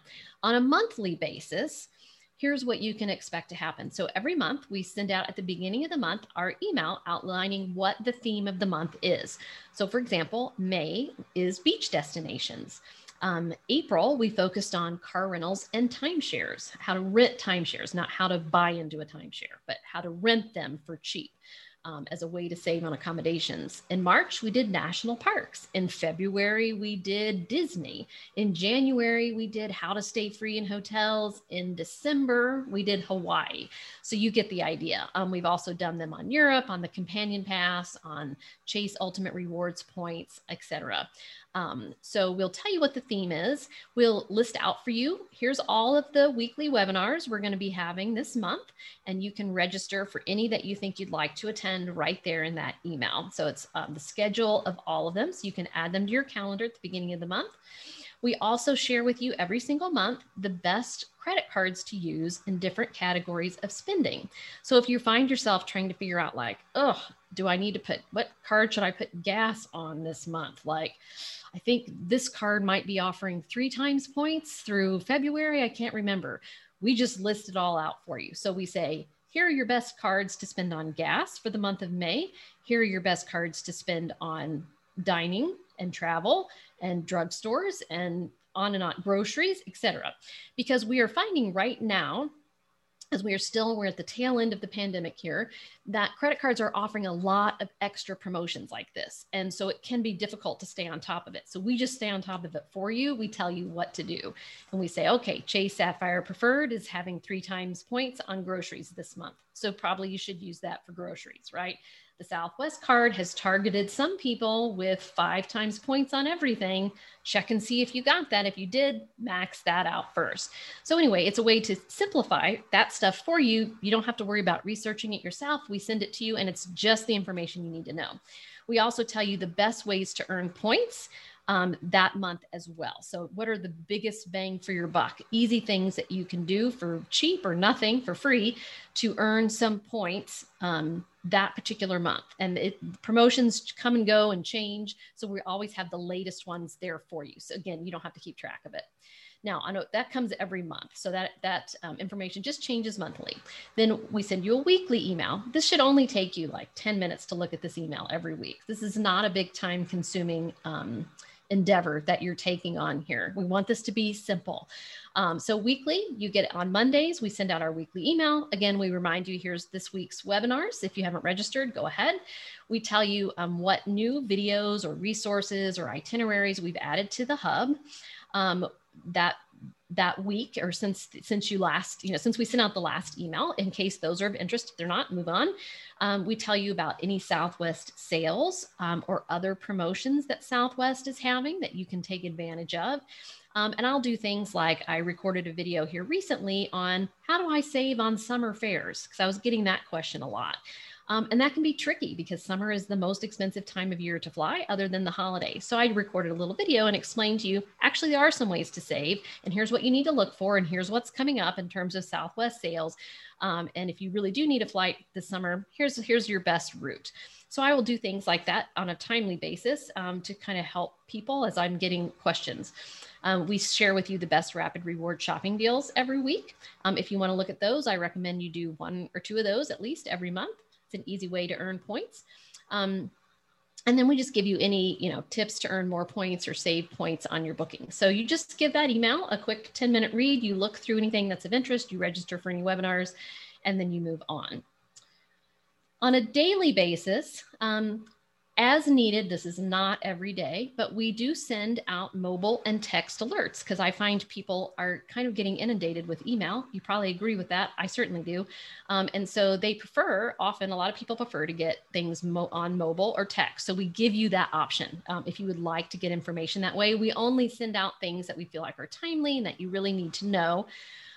on a monthly basis, here's what you can expect to happen. So every month we send out at the beginning of the month our email outlining what the theme of the month is. So for example, May is beach destinations. Um, April, we focused on car rentals and timeshares, how to rent timeshares, not how to buy into a timeshare, but how to rent them for cheap. um, as a way to save on accommodations. In March, we did national parks. In February, we did Disney. In January, we did how to stay free in hotels. In December, we did Hawaii. So you get the idea. Um, we've also done them on Europe, on the Companion Pass, on Chase Ultimate Rewards points, etc. Um, so we'll tell you what the theme is. We'll list out for you. Here's all of the weekly webinars we're going to be having this month, and you can register for any that you think you'd like to attend right there in that email. So it's um, the schedule of all of them, so you can add them to your calendar at the beginning of the month. We also share with you every single month the best credit cards to use in different categories of spending. So if you find yourself trying to figure out, like, oh, do I need to put what card should I put gas on this month? Like, I think this card might be offering three times points through February. I can't remember. We just list it all out for you. So we say, here are your best cards to spend on gas for the month of May. Here are your best cards to spend on dining and travel and drugstores and on and on groceries etc because we are finding right now as we are still we're at the tail end of the pandemic here that credit cards are offering a lot of extra promotions like this. And so it can be difficult to stay on top of it. So we just stay on top of it for you. We tell you what to do. And we say okay chase sapphire preferred is having three times points on groceries this month. So probably you should use that for groceries right the Southwest card has targeted some people with five times points on everything. Check and see if you got that. If you did, max that out first. So, anyway, it's a way to simplify that stuff for you. You don't have to worry about researching it yourself. We send it to you, and it's just the information you need to know. We also tell you the best ways to earn points um, that month as well. So, what are the biggest bang for your buck? Easy things that you can do for cheap or nothing for free to earn some points um, that particular month. And it, promotions come and go and change. So, we always have the latest ones there for you. So, again, you don't have to keep track of it. Now, I know that comes every month, so that that um, information just changes monthly. Then we send you a weekly email. This should only take you like 10 minutes to look at this email every week. This is not a big time consuming um, endeavor that you're taking on here. We want this to be simple. Um, so weekly, you get it on Mondays, we send out our weekly email. Again, we remind you here's this week's webinars. If you haven't registered, go ahead. We tell you um, what new videos or resources or itineraries we've added to the hub. Um, that that week or since since you last you know since we sent out the last email in case those are of interest if they're not move on. Um, we tell you about any southwest sales um, or other promotions that southwest is having that you can take advantage of. Um, and i'll do things like i recorded a video here recently on how do i save on summer fares because i was getting that question a lot um, and that can be tricky because summer is the most expensive time of year to fly other than the holidays. So I recorded a little video and explained to you actually, there are some ways to save, and here's what you need to look for, and here's what's coming up in terms of Southwest sales. Um, and if you really do need a flight this summer, here's, here's your best route. So I will do things like that on a timely basis um, to kind of help people as I'm getting questions. Um, we share with you the best rapid reward shopping deals every week. Um, if you want to look at those, I recommend you do one or two of those at least every month. It's an easy way to earn points. Um, and then we just give you any you know tips to earn more points or save points on your booking. So you just give that email a quick 10 minute read. You look through anything that's of interest. You register for any webinars and then you move on. On a daily basis um, as needed. This is not every day, but we do send out mobile and text alerts because I find people are kind of getting inundated with email. You probably agree with that. I certainly do. Um, and so they prefer, often, a lot of people prefer to get things mo- on mobile or text. So we give you that option um, if you would like to get information that way. We only send out things that we feel like are timely and that you really need to know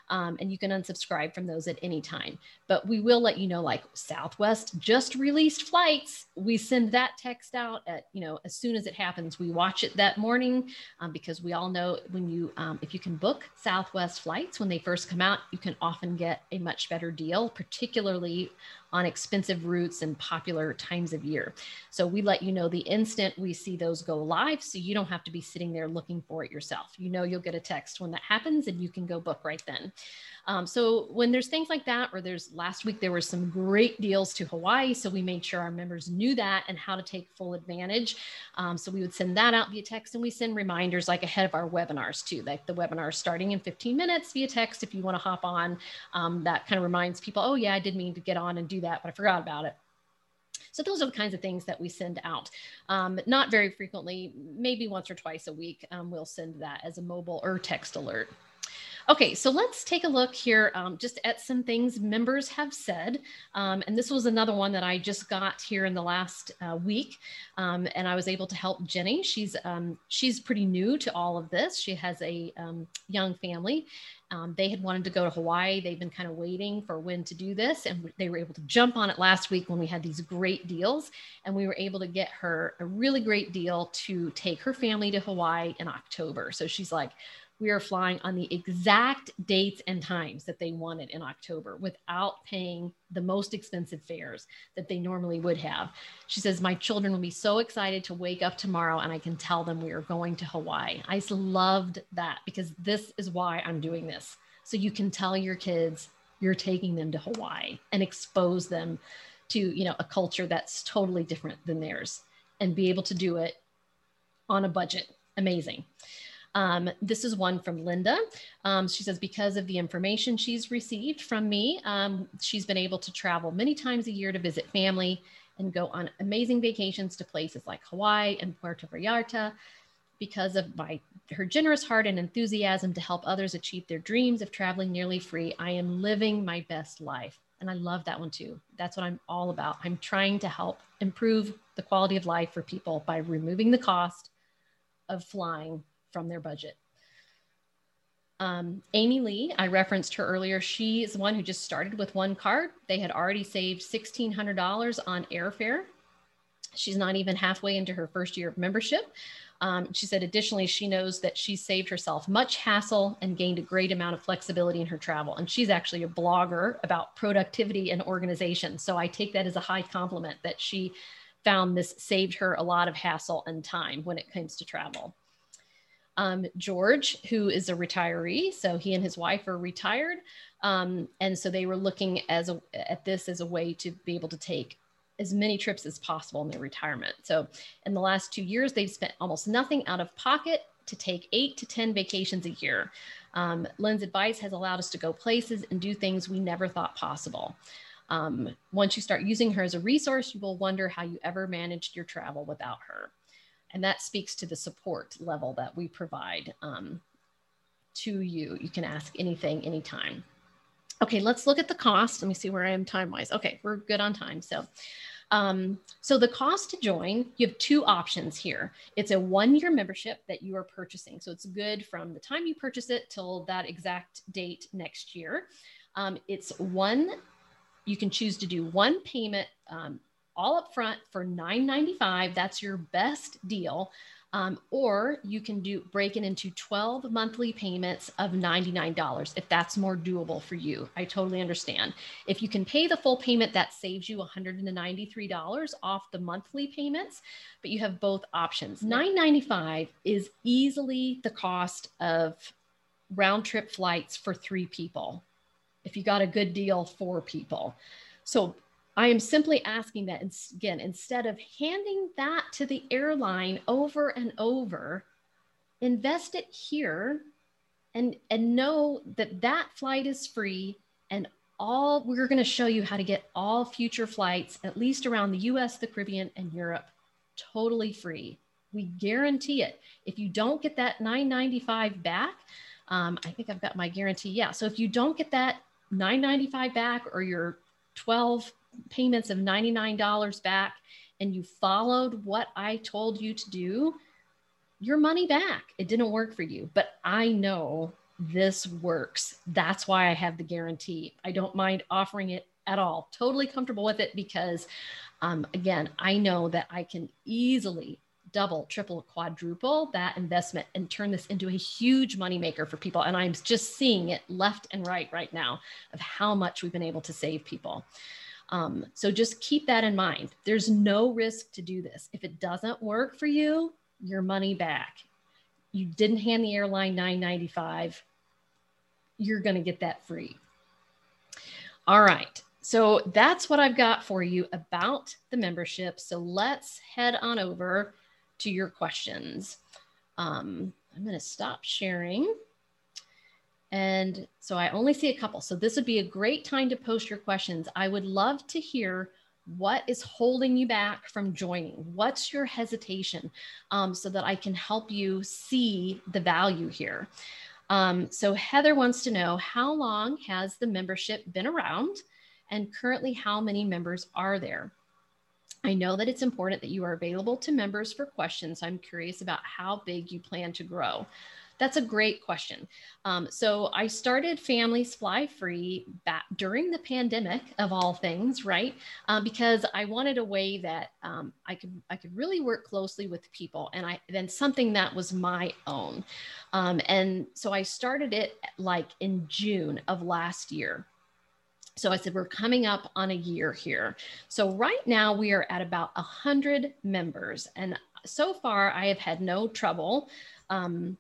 um, and you can unsubscribe from those at any time. But we will let you know, like Southwest just released flights. We send that text out at you know as soon as it happens. We watch it that morning um, because we all know when you um, if you can book Southwest flights when they first come out, you can often get a much better deal, particularly on expensive routes and popular times of year. So we let you know the instant we see those go live. So you don't have to be sitting there looking for it yourself. You know, you'll get a text when that happens and you can go book right then. Um, so when there's things like that, or there's last week, there were some great deals to Hawaii. So we made sure our members knew that and how to take full advantage. Um, so we would send that out via text and we send reminders like ahead of our webinars too, like the webinar starting in 15 minutes via text. If you want to hop on, um, that kind of reminds people, oh yeah, I did mean to get on and do that, but I forgot about it. So those are the kinds of things that we send out. Um, not very frequently, maybe once or twice a week, um, we'll send that as a mobile or text alert. Okay, so let's take a look here um, just at some things members have said. Um, and this was another one that I just got here in the last uh, week. Um, and I was able to help Jenny. She's, um, she's pretty new to all of this. She has a um, young family. Um, they had wanted to go to Hawaii. They've been kind of waiting for when to do this. And they were able to jump on it last week when we had these great deals. And we were able to get her a really great deal to take her family to Hawaii in October. So she's like, we are flying on the exact dates and times that they wanted in October without paying the most expensive fares that they normally would have. She says, My children will be so excited to wake up tomorrow and I can tell them we are going to Hawaii. I loved that because this is why I'm doing this. So you can tell your kids you're taking them to Hawaii and expose them to, you know, a culture that's totally different than theirs and be able to do it on a budget. Amazing. Um, this is one from Linda. Um, she says, because of the information she's received from me, um, she's been able to travel many times a year to visit family and go on amazing vacations to places like Hawaii and Puerto Vallarta. Because of my her generous heart and enthusiasm to help others achieve their dreams of traveling nearly free, I am living my best life. And I love that one too. That's what I'm all about. I'm trying to help improve the quality of life for people by removing the cost of flying from their budget. Um, Amy Lee, I referenced her earlier. She is the one who just started with one card. They had already saved $1,600 on airfare. She's not even halfway into her first year of membership. Um, she said, additionally, she knows that she saved herself much hassle and gained a great amount of flexibility in her travel. And she's actually a blogger about productivity and organization. So I take that as a high compliment that she found this saved her a lot of hassle and time when it comes to travel. Um, George, who is a retiree, so he and his wife are retired, um, and so they were looking as a, at this as a way to be able to take as many trips as possible in their retirement. So in the last two years, they've spent almost nothing out of pocket to take eight to 10 vacations a year. Um, Lynn's advice has allowed us to go places and do things we never thought possible. Um, once you start using her as a resource, you will wonder how you ever managed your travel without her. And that speaks to the support level that we provide um, to you. You can ask anything, anytime. Okay, let's look at the cost. Let me see where I am time wise. Okay, we're good on time. So, um, so the cost to join, you have two options here. It's a one-year membership that you are purchasing. So it's good from the time you purchase it till that exact date next year. Um, it's one, you can choose to do one payment um, all up front for $9.95. That's your best deal. Um, or you can do break it into 12 monthly payments of $99 if that's more doable for you. I totally understand. If you can pay the full payment, that saves you $193 off the monthly payments, but you have both options. $9.95 is easily the cost of round trip flights for three people. If you got a good deal for people. So I am simply asking that again, instead of handing that to the airline over and over, invest it here and, and know that that flight is free and all we're going to show you how to get all future flights, at least around the US, the Caribbean, and Europe, totally free. We guarantee it. If you don't get that 995 back, um, I think I've got my guarantee. Yeah. So if you don't get that 995 back or your 12 payments of $99 back and you followed what I told you to do, your money back. It didn't work for you, but I know this works. That's why I have the guarantee. I don't mind offering it at all. Totally comfortable with it because, um, again, I know that I can easily double, triple, quadruple that investment and turn this into a huge moneymaker for people. And I'm just seeing it left and right right now of how much we've been able to save people. Um, so just keep that in mind. There's no risk to do this. If it doesn't work for you, your money back. You didn't hand the airline 995. You're going to get that free. All right. So that's what I've got for you about the membership. So let's head on over to your questions. Um, I'm going to stop sharing. And so I only see a couple. So this would be a great time to post your questions. I would love to hear what is holding you back from joining? What's your hesitation um, so that I can help you see the value here? Um, so, Heather wants to know how long has the membership been around and currently how many members are there? I know that it's important that you are available to members for questions. I'm curious about how big you plan to grow. That's a great question. Um, so I started Families Fly Free back during the pandemic, of all things, right? Um, because I wanted a way that um, I could I could really work closely with people, and I then something that was my own. Um, and so I started it like in June of last year. So I said, we're coming up on a year here. So right now we are at about 100 members. And so far I have had no trouble. Um,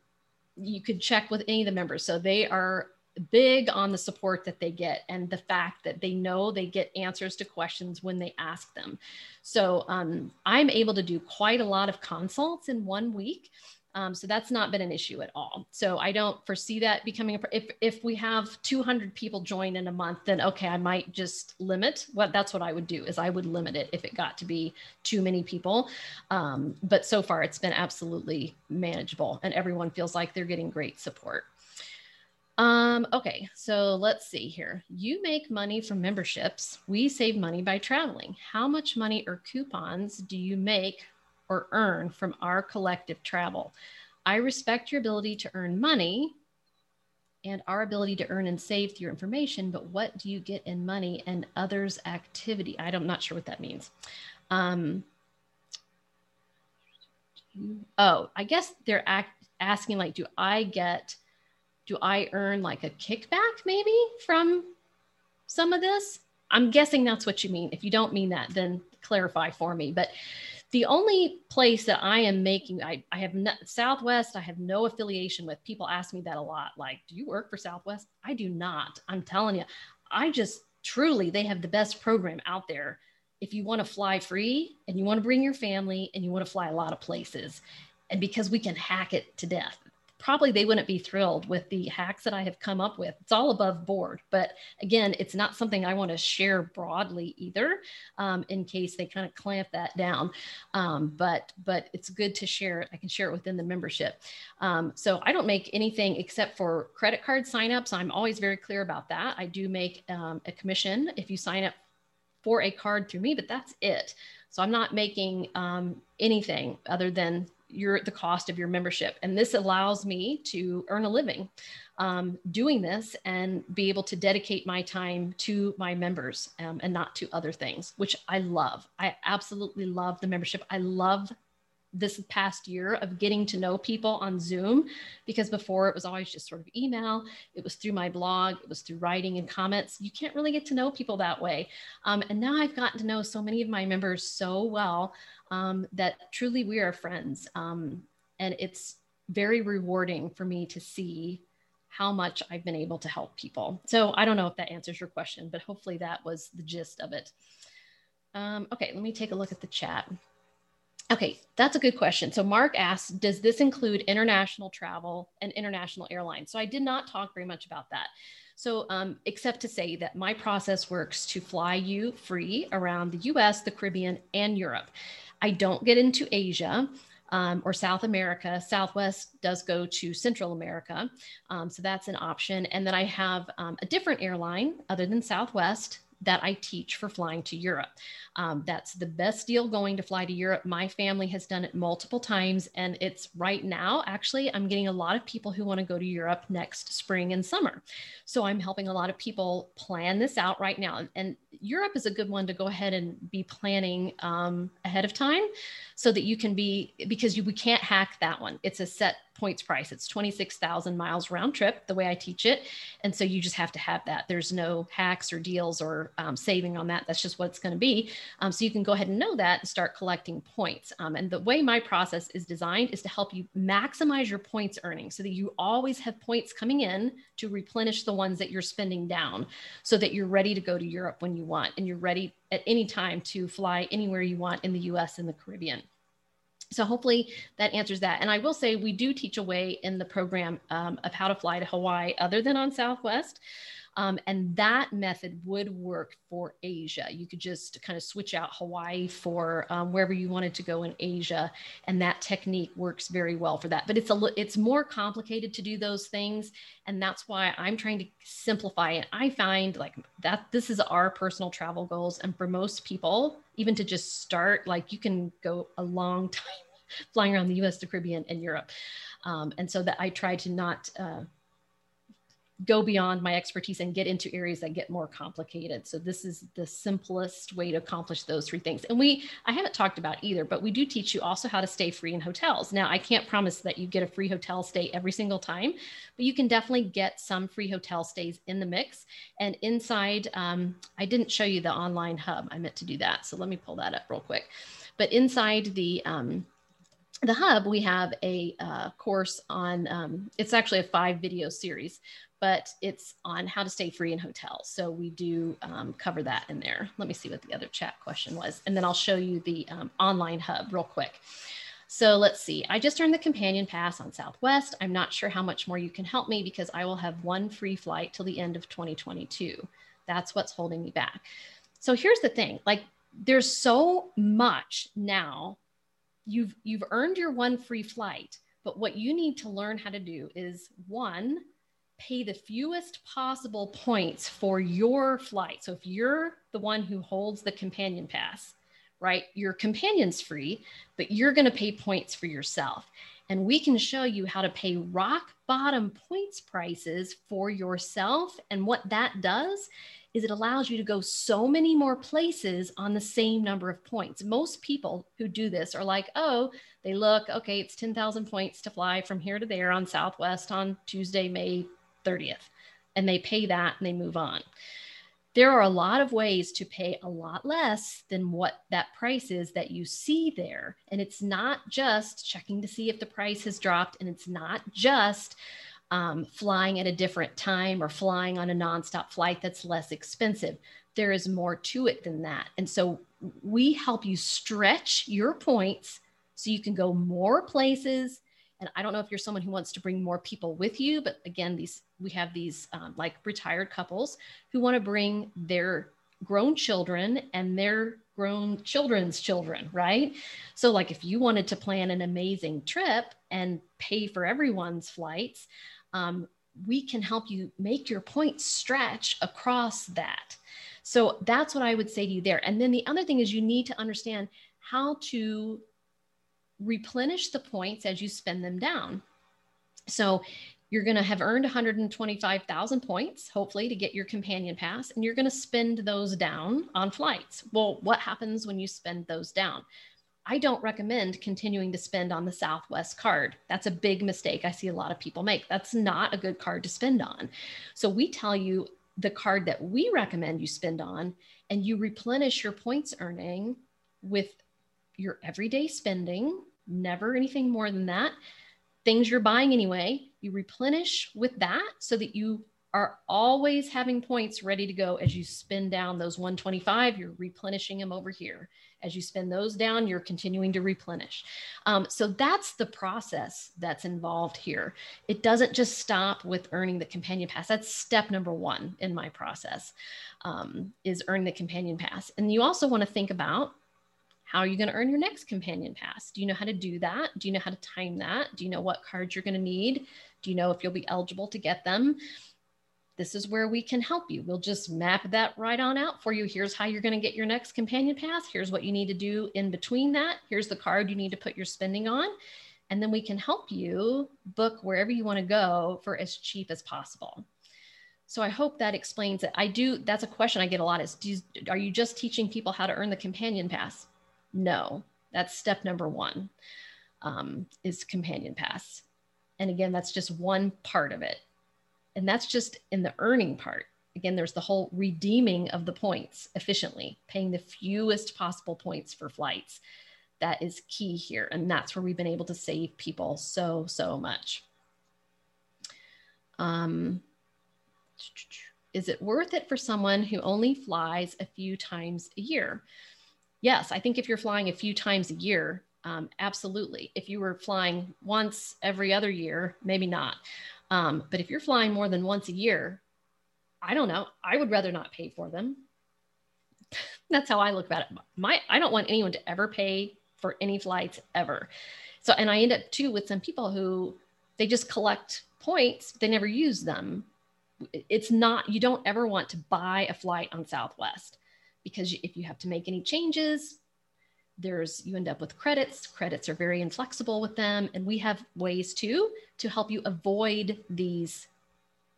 you could check with any of the members. So they are big on the support that they get and the fact that they know they get answers to questions when they ask them. So um, I'm able to do quite a lot of consults in one week. Um, so that's not been an issue at all. So I don't foresee that becoming a, if, if we have 200 people join in a month, then okay, I might just limit what that's what I would do is I would limit it if it got to be too many people. Um, but so far it's been absolutely manageable and everyone feels like they're getting great support. Um, okay, so let's see here. You make money from memberships. We save money by traveling. How much money or coupons do you make or earn from our collective travel. I respect your ability to earn money and our ability to earn and save through information, but what do you get in money and others' activity? I'm not sure what that means. Um, oh, I guess they're act- asking like, do I get, do I earn like a kickback maybe from some of this? I'm guessing that's what you mean. If you don't mean that, then clarify for me. But the only place that I am making, I, I have Southwest, I have no affiliation with. People ask me that a lot. Like, do you work for Southwest? I do not. I'm telling you, I just truly, they have the best program out there. If you want to fly free and you want to bring your family and you want to fly a lot of places, and because we can hack it to death probably they wouldn't be thrilled with the hacks that I have come up with. It's all above board, but again, it's not something I want to share broadly either, um, in case they kind of clamp that down. Um, but but it's good to share it. I can share it within the membership. Um, so I don't make anything except for credit card signups. I'm always very clear about that. I do make um, a commission if you sign up for a card through me, but that's it. So I'm not making um, anything other than your the cost of your membership. And this allows me to earn a living um, doing this and be able to dedicate my time to my members um, and not to other things which i love. I absolutely love the membership. I love this past year of getting to know people on Zoom because before it was always just sort of email, it was through my blog, it was through writing and comments. You can't really get to know people that way. Um, and now I've gotten to know so many of my members so well um, that truly we are friends. Um, and it's very rewarding for me to see how much I've been able to help people. So I don't know if that answers your question, but hopefully that was the gist of it. Um, okay, let me take a look at the chat. Okay, that's a good question. So Mark asks, does this include international travel and international airlines? So I did not talk very much about that. So um, except to say that my process works to fly you free around the US, the Caribbean, and Europe. I don't get into Asia. Um, or South America. Southwest does go to Central America. Um, so that's an option. And then I have um, a different airline other than Southwest that I teach for flying to Europe. Um, that's the best deal going to fly to Europe. My family has done it multiple times, and it's right now, actually, I'm getting a lot of people who want to go to Europe next spring and summer. So I'm helping a lot of people plan this out right now. And Europe is a good one to go ahead and be planning um, ahead of time so that you can be, because you, we can't hack that one. It's a set points price. It's 26,000 miles round trip, the way I teach it. And so you just have to have that. There's no hacks or deals or um, saving on that. That's just what it's going to be. Um, so you can go ahead and know that and start collecting points. Um, and the way my process is designed is to help you maximize your points earning so that you always have points coming in to replenish the ones that you're spending down so that you're ready to go to Europe when you want and you're ready at any time to fly anywhere you want in the US and the Caribbean. So hopefully that answers that. And I will say we do teach a way in the program um, of how to fly to Hawaii other than on Southwest. Um, and that method would work for Asia. You could just kind of switch out Hawaii for um, wherever you wanted to go in Asia, and that technique works very well for that. But it's a it's more complicated to do those things, and that's why I'm trying to simplify it. I find like that this is our personal travel goals, and for most people, even to just start, like you can go a long time flying around the U.S., the Caribbean, and Europe. Um, and so that I try to not uh, go beyond my expertise and get into areas that get more complicated. So this is the simplest way to accomplish those three things. And we, I haven't talked about either, but we do teach you also how to stay free in hotels. Now, I can't promise that you get a free hotel stay every single time, but you can definitely get some free hotel stays in the mix. And inside, um, I didn't show you the online hub. I meant to do that. So let me pull that up real quick. But inside the, um, the hub, we have a uh, course on, um, it's actually a five video series but it's on how to stay free in hotels. So we do um, cover that in there. Let me see what the other chat question was. And then I'll show you the um, online hub real quick. So let's see, I just earned the companion pass on Southwest. I'm not sure how much more you can help me because I will have one free flight till the end of 2022. That's what's holding me back. So here's the thing, like there's so much now. You've you've earned your one free flight, but what you need to learn how to do is one, pay the fewest possible points for your flight. So if you're the one who holds the companion pass, right, your companion's free, but you're going to pay points for yourself. And we can show you how to pay rock bottom points prices for yourself. And what that does is it allows you to go so many more places on the same number of points. Most people who do this are like, oh, they look, okay, it's 10,000 points to fly from here to there on Southwest on Tuesday, May 30th and they pay that and they move on. There are a lot of ways to pay a lot less than what that price is that you see there. And it's not just checking to see if the price has dropped, and it's not just um, flying at a different time or flying on a nonstop flight that's less expensive. There is more to it than that. And so we help you stretch your points so you can go more places and i don't know if you're someone who wants to bring more people with you but again these we have these um, like retired couples who want to bring their grown children and their grown children's children right so like if you wanted to plan an amazing trip and pay for everyone's flights um, we can help you make your points stretch across that so that's what i would say to you there and then the other thing is you need to understand how to replenish the points as you spend them down. So you're going to have earned 125,000 points, hopefully, to get your companion pass, and you're going to spend those down on flights. Well, what happens when you spend those down? I don't recommend continuing to spend on the Southwest card. That's a big mistake I see a lot of people make. That's not a good card to spend on. So we tell you the card that we recommend you spend on, and you replenish your points earning with your everyday spending, never anything more than that. Things you're buying anyway, you replenish with that so that you are always having points ready to go as you spend down those 125 you're replenishing them over here as you spend those down you're continuing to replenish um, so that's the process that's involved here it doesn't just stop with earning the companion pass that's step number one in my process um, is earn the companion pass and you also want to think about how are you going to earn your next companion pass? Do you know how to do that? Do you know how to time that? Do you know what cards you're going to need? Do you know if you'll be eligible to get them? This is where we can help you. We'll just map that right on out for you. Here's how you're going to get your next companion pass. Here's what you need to do in between that. Here's the card you need to put your spending on. And then we can help you book wherever you want to go for as cheap as possible. So I hope that explains it. I do, that's a question I get a lot is do are you just teaching people how to earn the companion pass? No, that's step number one um, is companion pass. And again, that's just one part of it. And that's just in the earning part. Again, there's the whole redeeming of the points efficiently, paying the fewest possible points for flights. That is key here. And that's where we've been able to save people so, so much. Um, is it worth it for someone who only flies a few times a year? yes, I think if you're flying a few times a year, um, absolutely. If you were flying once every other year, maybe not. Um, but if you're flying more than once a year, I don't know. I would rather not pay for them. That's how I look at it. My I don't want anyone to ever pay for any flights ever. So and I end up too with some people who they just collect points, they never use them. It's not you don't ever want to buy a flight on Southwest because if you have to make any changes, there's you end up with credits. Credits are very inflexible with them and we have ways too to help you avoid these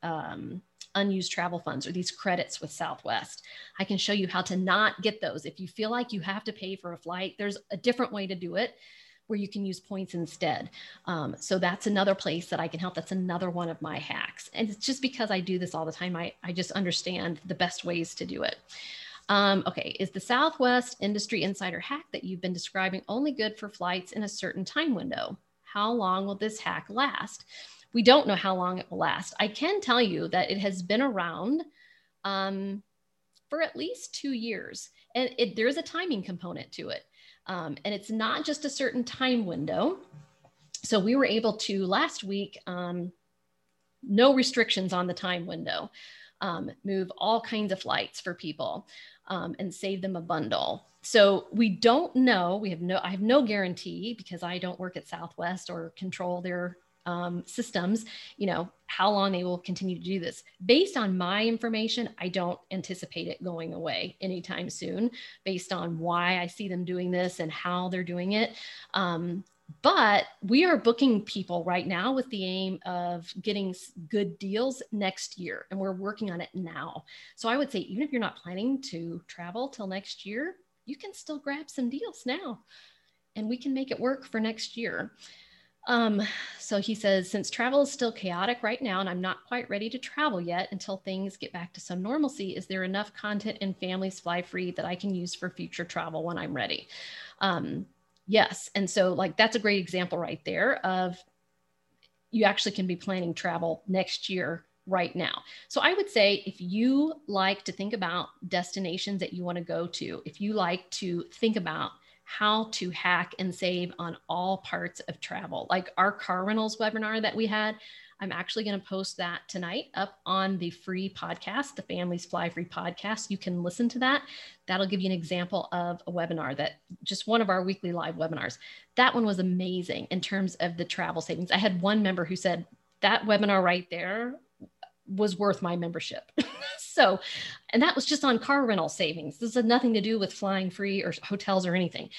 um, unused travel funds or these credits with southwest. I can show you how to not get those. If you feel like you have to pay for a flight there's a different way to do it where you can use points instead. Um, so that's another place that i can help. That's another one of my hacks. And it's just because i do this all the time i, I just understand the best ways to do it um, okay, is the Southwest Industry Insider hack that you've been describing only good for flights in a certain time window? How long will this hack last? We don't know how long it will last. I can tell you that it has been around um, for at least two years, and it, there's a timing component to it. Um, and it's not just a certain time window. So we were able to last week, um, no restrictions on the time window, um, move all kinds of flights for people um, and save them a bundle. So we don't know. We have no. I have no guarantee because I don't work at Southwest or control their um, systems. You know how long they will continue to do this. Based on my information, I don't anticipate it going away anytime soon. Based on why I see them doing this and how they're doing it, um, but we are booking people right now with the aim of getting good deals next year and we're working on it now. So i would say even if you're not planning to travel till next year you can still grab some deals now and we can make it work for next year. Um, so he says since travel is still chaotic right now and i'm not quite ready to travel yet until things get back to some normalcy is there enough content in families fly free that i can use for future travel when i'm ready? Um, Yes. And so, like, that's a great example right there of you actually can be planning travel next year right now. So, I would say if you like to think about destinations that you want to go to, if you like to think about how to hack and save on all parts of travel, like our car rentals webinar that we had, I'm actually going to post that tonight up on the free podcast, the Families Fly Free podcast. You can listen to that. That'll give you an example of a webinar that just one of our weekly live webinars. That one was amazing in terms of the travel savings. I had one member who said, that webinar right there was worth my membership. so, and that was just on car rental savings. This had nothing to do with flying free or hotels or anything.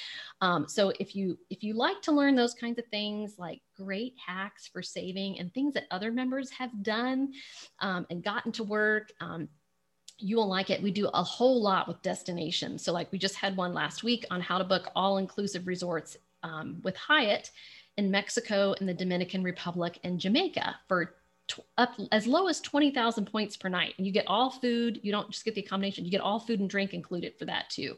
Um, so if you if you like to learn those kinds of things, like great hacks for saving and things that other members have done um, and gotten to work. Um, you will like it. We do a whole lot with destinations. So, like we just had one last week on how to book all inclusive resorts um, with Hyatt in Mexico, in the Dominican Republic, and Jamaica for up as low as 20,000 points per night. And you get all food. You don't just get the accommodation, you get all food and drink included for that too.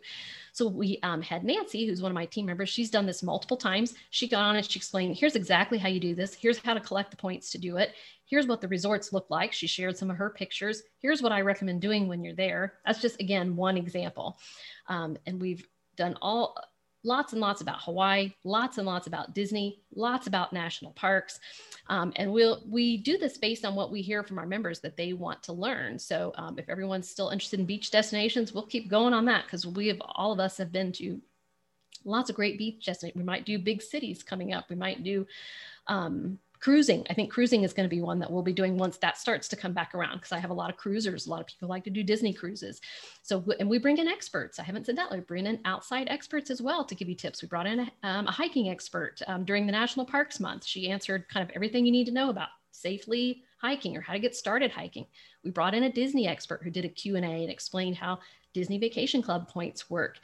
So we um, had Nancy, who's one of my team members. She's done this multiple times. She got on and She explained, here's exactly how you do this. Here's how to collect the points to do it. Here's what the resorts look like. She shared some of her pictures. Here's what I recommend doing when you're there. That's just, again, one example. Um, and we've done all lots and lots about Hawaii, lots and lots about Disney, lots about national parks. Um, and we'll, we do this based on what we hear from our members that they want to learn. So um, if everyone's still interested in beach destinations, we'll keep going on that because we have, all of us have been to lots of great beach destinations. We might do big cities coming up. We might do, um, cruising. I think cruising is going to be one that we'll be doing once that starts to come back around because i have a lot of cruisers. A lot of people like to do disney cruises. So and we bring in experts. I haven't said that we bring in outside experts as well to give you tips. We brought in a, um, a hiking expert um, during the national parks month. She answered kind of everything you need to know about safely hiking or how to get started hiking. We brought in a disney expert who did a q&a and explained how disney vacation club points work.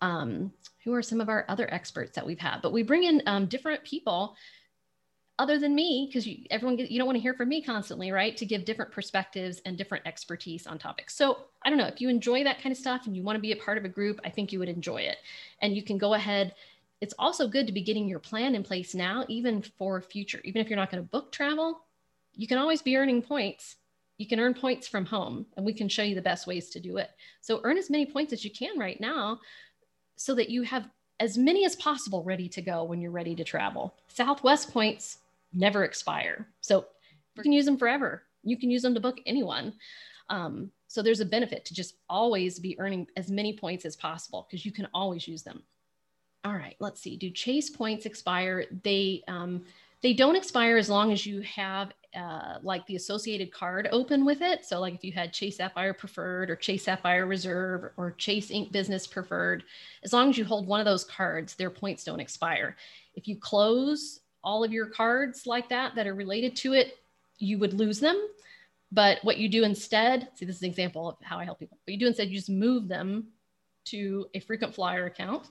Um, who are some of our other experts that we've had? But we bring in um, different people other than me, because you, everyone you don't want to hear from me constantly, right? To give different perspectives and different expertise on topics. So I don't know if you enjoy that kind of stuff and you want to be a part of a group, I think you would enjoy it. And you can go ahead. It's also good to be getting your plan in place now, even for future, even if you're not going to book travel, you can always be earning points. You can earn points from home, and we can show you the best ways to do it. So earn as many points as you can right now so that you have as many as possible ready to go when you're ready to travel. Southwest points never expire. So you can use them forever. You can use them to book anyone. Um, so there's a benefit to just always be earning as many points as possible because you can always use them. All right, let's see. Do chase points expire? They um, they don't expire as long as you have uh, like the associated card open with it. So like if you had Chase Sapphire Preferred or Chase Sapphire Reserve or Chase Ink Business Preferred, as long as you hold one of those cards, their points don't expire. If you close all of your cards like that that are related to it, you would lose them. But what you do instead, see, this is an example of how I help people. What you do instead, you just move them to a frequent flyer account.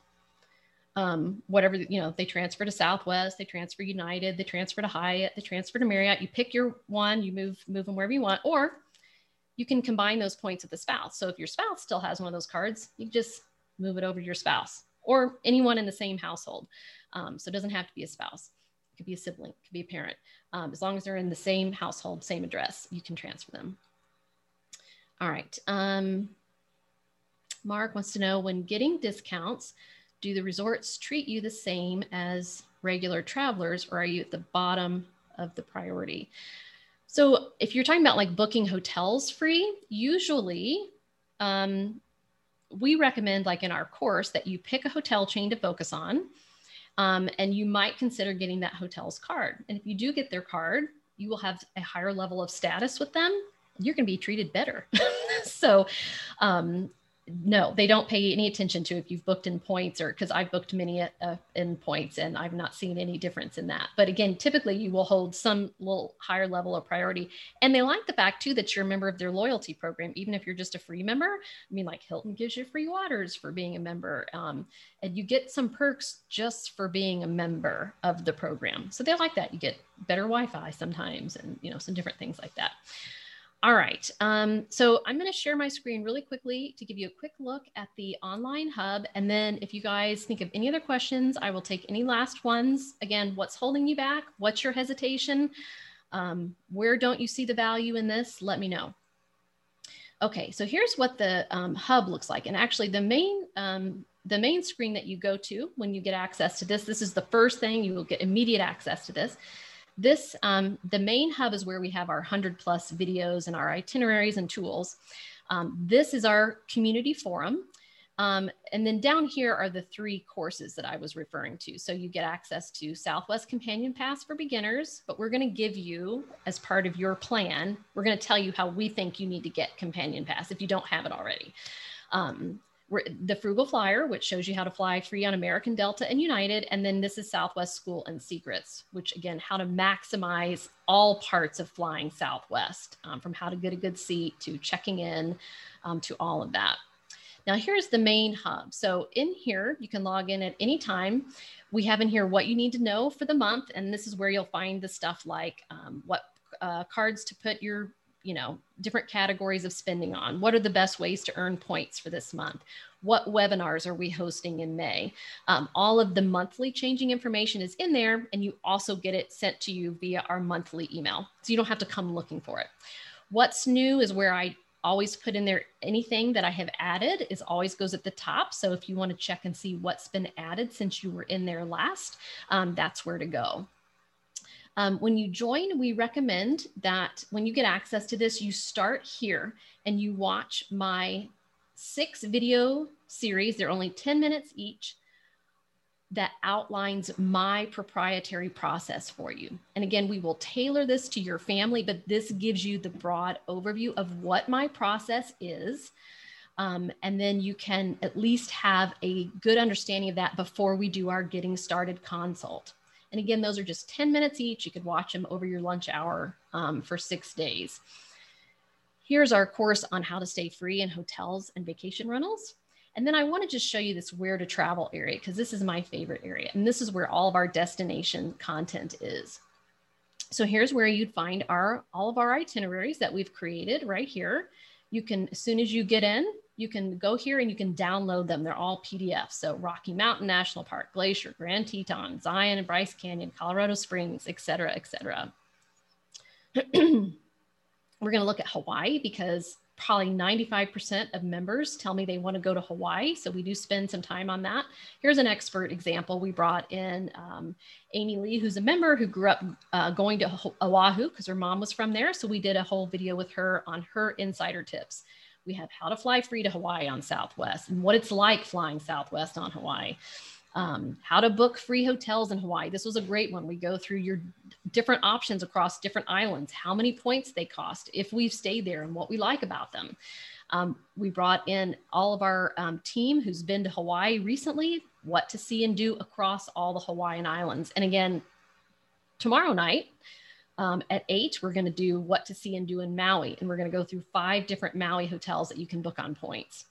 Um, whatever, you know, they transfer to Southwest, they transfer United, they transfer to Hyatt, they transfer to Marriott. You pick your one, you move, move them wherever you want, or you can combine those points with the spouse. So if your spouse still has one of those cards, you just move it over to your spouse or anyone in the same household. Um, so it doesn't have to be a spouse. It could be a sibling, it could be a parent. Um, as long as they're in the same household, same address, you can transfer them. All right. Um, Mark wants to know when getting discounts, do the resorts treat you the same as regular travelers or are you at the bottom of the priority? So if you're talking about like booking hotels free, usually um, we recommend like in our course that you pick a hotel chain to focus on um, and you might consider getting that hotel's card. And if you do get their card, you will have a higher level of status with them. You're going to be treated better. so, um, no, they don't pay any attention to if you've booked in points or because I've booked many uh, in points and I've not seen any difference in that. But again, typically you will hold some little higher level of priority. And they like the fact too that you're a member of their loyalty program, even if you're just a free member. I mean, like Hilton gives you free waters for being a member, um, and you get some perks just for being a member of the program. So they like that. You get better Wi-Fi sometimes, and you know some different things like that. All right, um, so I'm going to share my screen really quickly to give you a quick look at the online hub. And then if you guys think of any other questions, I will take any last ones. Again, what's holding you back? What's your hesitation? Um, where don't you see the value in this? Let me know. Okay, so here's what the um, hub looks like. And actually the main, um, the main screen that you go to when you get access to this, this is the first thing you will get immediate access to this. This, um, the main hub is where we have our 100 plus videos and our itineraries and tools. Um, this is our community forum. Um, and then down here are the three courses that I was referring to. So you get access to Southwest Companion Pass for beginners, but we're going to give you, as part of your plan, we're going to tell you how we think you need to get Companion Pass if you don't have it already. Um, the Frugal Flyer, which shows you how to fly free on American Delta and United. And then this is Southwest School and Secrets, which again, how to maximize all parts of flying Southwest, um, from how to get a good seat to checking in um, to all of that. Now here's the main hub. So in here, you can log in at any time. We have in here what you need to know for the month. And this is where you'll find the stuff like um, what uh, cards to put your you know, different categories of spending on? What are the best ways to earn points for this month? What webinars are we hosting in May? Um, all of the monthly changing information is in there, and you also get it sent to you via our monthly email. So you don't have to come looking for it. What's new is where I always put in there anything that I have added is always goes at the top. So if you want to check and see what's been added since you were in there last, um, that's where to go. Um, when you join, we recommend that when you get access to this, you start here and you watch my six video series. They're only 10 minutes each that outlines my proprietary process for you. And again, we will tailor this to your family, but this gives you the broad overview of what my process is. Um, and then you can at least have a good understanding of that before we do our getting started consult. And again, those are just 10 minutes each. You could watch them over your lunch hour um, for six days. Here's our course on how to stay free in hotels and vacation rentals. And then I want to just show you this where to travel area because this is my favorite area. And this is where all of our destination content is. So here's where you'd find our all of our itineraries that we've created right here. You can, as soon as you get in, you can go here and you can download them. They're all PDFs. So Rocky Mountain National Park, Glacier, Grand Teton, Zion and Bryce Canyon, Colorado Springs, et cetera, et cetera. We're going to look at Hawaii because probably 95% of members tell me they want to go to Hawaii. So we do spend some time on that. Here's an expert example. We brought in um, Amy Lee, who's a member who grew up uh, going to Oahu because her mom was from there. So we did a whole video with her on her insider tips. We have how to fly free to Hawaii on Southwest and what it's like flying Southwest on Hawaii um, how to book free hotels in Hawaii. This was a great one. We go through your different options across different islands, how many points they cost, if we've stayed there, and what we like about them. Um, we brought in all of our um, team who's been to Hawaii recently, what to see and do across all the Hawaiian islands. And again, tomorrow night um, at eight, we're going to do what to see and do in Maui. And we're going to go through five different Maui hotels that you can book on points.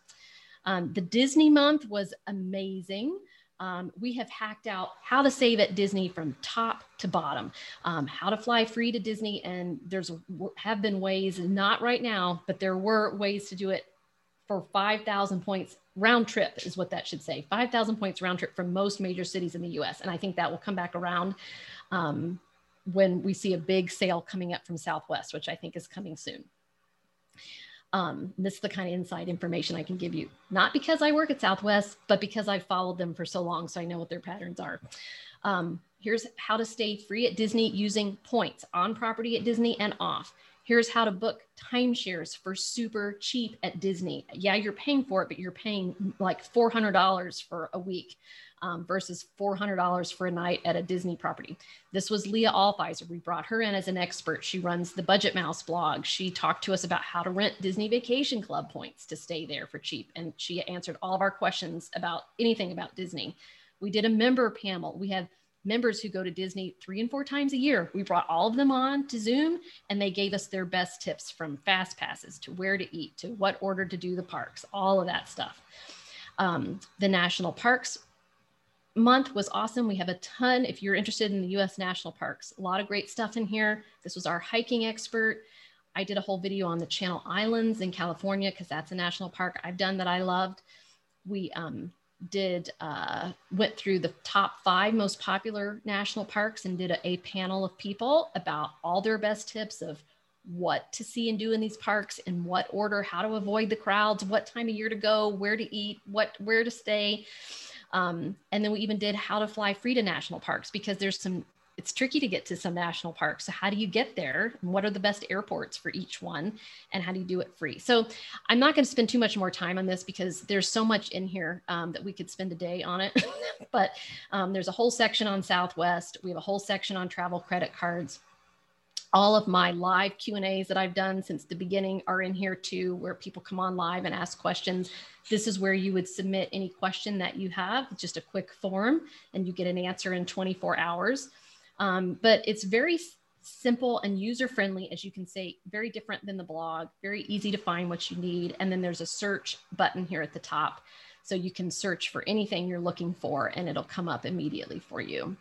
Um, the Disney month was amazing. Um, we have hacked out how to save at Disney from top to bottom, um, how to fly free to Disney. And there's have been ways, not right now, but there were ways to do it for 5,000 points round trip is what that should say 5,000 points round trip from most major cities in the US. And I think that will come back around um, when we see a big sale coming up from Southwest, which I think is coming soon. Um, this is the kind of inside information I can give you, not because I work at Southwest, but because I've followed them for so long, so I know what their patterns are. Um, here's how to stay free at Disney using points on property at Disney and off. Here's how to book timeshares for super cheap at Disney. Yeah, you're paying for it, but you're paying like $400 for a week um, versus $400 for a night at a Disney property. This was Leah Althizer. We brought her in as an expert. She runs the Budget Mouse blog. She talked to us about how to rent Disney Vacation Club points to stay there for cheap. And she answered all of our questions about anything about Disney. We did a member panel. We have members who go to Disney three and four times a year. We brought all of them on to Zoom and they gave us their best tips from fast passes to where to eat to what order to do the parks, all of that stuff. Um, the national parks month was awesome. We have a ton, if you're interested in the US national parks, a lot of great stuff in here. This was our hiking expert. I did a whole video on the Channel Islands in California because that's a national park I've done that I loved. We um, did uh, went through the top five most popular national parks and did a, a panel of people about all their best tips of what to see and do in these parks in what order how to avoid the crowds what time of year to go where to eat what where to stay um, and then we even did how to fly free to national parks because there's some, it's tricky to get to some national parks. So how do you get there? And what are the best airports for each one? And how do you do it free? So I'm not going to spend too much more time on this because there's so much in here um, that we could spend a day on it. but um, there's a whole section on Southwest. We have a whole section on travel credit cards all of my live q and a's that i've done since the beginning are in here too where people come on live and ask questions. This is where you would submit any question that you have just a quick form and you get an answer in 24 hours. Um, but it's very simple and user friendly as you can say very different than the blog very easy to find what you need and then there's a search button here at the top. So you can search for anything you're looking for and it'll come up immediately for you.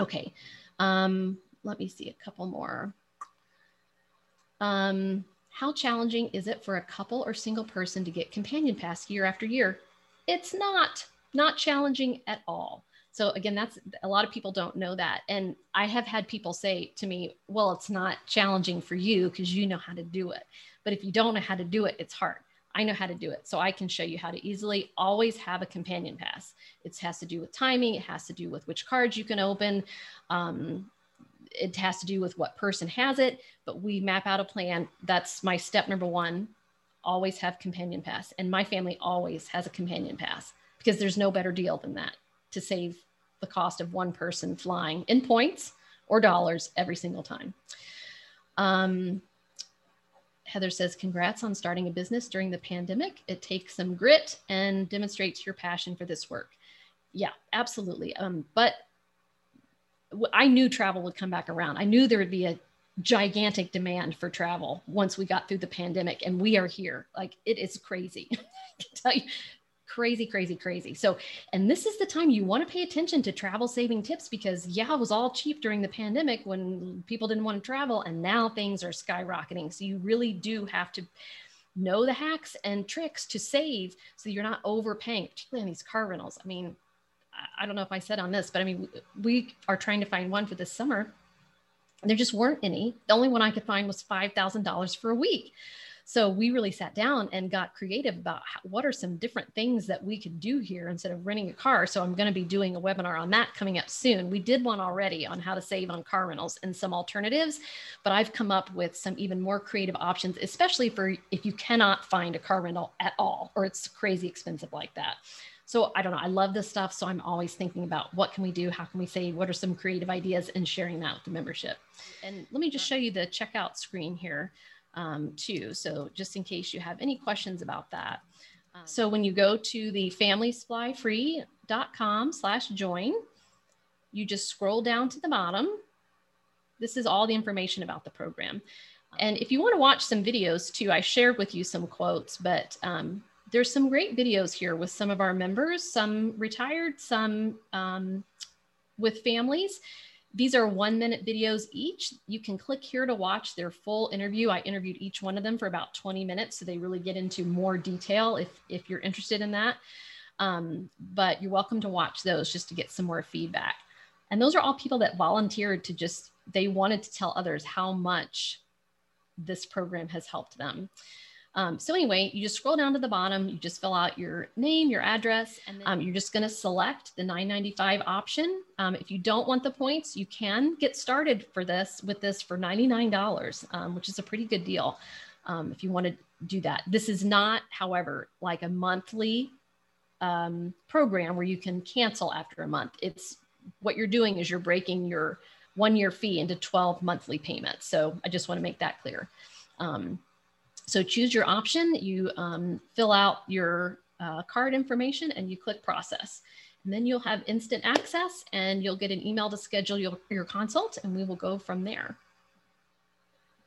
Okay um, let me see a couple more. Um, how challenging is it for a couple or single person to get companion pass year after year? It's not, not challenging at all. So again, that's a lot of people don't know that. And I have had people say to me, well, it's not challenging for you because you know how to do it. But if you don't know how to do it, it's hard. I know how to do it. So I can show you how to easily always have a companion pass. It has to do with timing. It has to do with which cards you can open. Um, it has to do with what person has it, but we map out a plan. That's my step number one. Always have companion pass. And my family always has a companion pass because there's no better deal than that to save the cost of one person flying in points or dollars every single time. Um, Heather says, Congrats on starting a business during the pandemic. It takes some grit and demonstrates your passion for this work. Yeah, absolutely. Um, but I knew travel would come back around. I knew there would be a gigantic demand for travel once we got through the pandemic, and we are here. Like it is crazy. I can tell you, crazy, crazy, crazy. So, and this is the time you want to pay attention to travel saving tips because, yeah, it was all cheap during the pandemic when people didn't want to travel, and now things are skyrocketing. So, you really do have to know the hacks and tricks to save so you're not overpaying, particularly on these car rentals. I mean, I don't know if I said on this, but I mean, we are trying to find one for this summer. There just weren't any. The only one I could find was $5,000 for a week. So we really sat down and got creative about how, what are some different things that we could do here instead of renting a car. So I'm going to be doing a webinar on that coming up soon. We did one already on how to save on car rentals and some alternatives, but I've come up with some even more creative options, especially for if you cannot find a car rental at all or it's crazy expensive like that. So I don't know. I love this stuff. So I'm always thinking about what can we do? How can we say, What are some creative ideas and sharing that with the membership? And let me just show you the checkout screen here um, too. So just in case you have any questions about that. Um, so when you go to the familiesflyfree.com slash join, you just scroll down to the bottom. This is all the information about the program. And if you want to watch some videos too, I shared with you some quotes, but um, there's some great videos here with some of our members, some retired, some um, with families. These are one minute videos each. You can click here to watch their full interview. I interviewed each one of them for about 20 minutes, so they really get into more detail if, if you're interested in that. Um, but you're welcome to watch those just to get some more feedback. And those are all people that volunteered to just, they wanted to tell others how much this program has helped them. Um, so anyway, you just scroll down to the bottom, you just fill out your name, your address, and then um, you're just gonna select the 995 option. Um, if you don't want the points, you can get started for this with this for $99, um, which is a pretty good deal um, if you wanna do that. This is not, however, like a monthly um, program where you can cancel after a month. It's what you're doing is you're breaking your one year fee into 12 monthly payments. So I just wanna make that clear. Um, so choose your option, you um, fill out your uh, card information and you click process. And then you'll have instant access and you'll get an email to schedule your, your consult and we will go from there.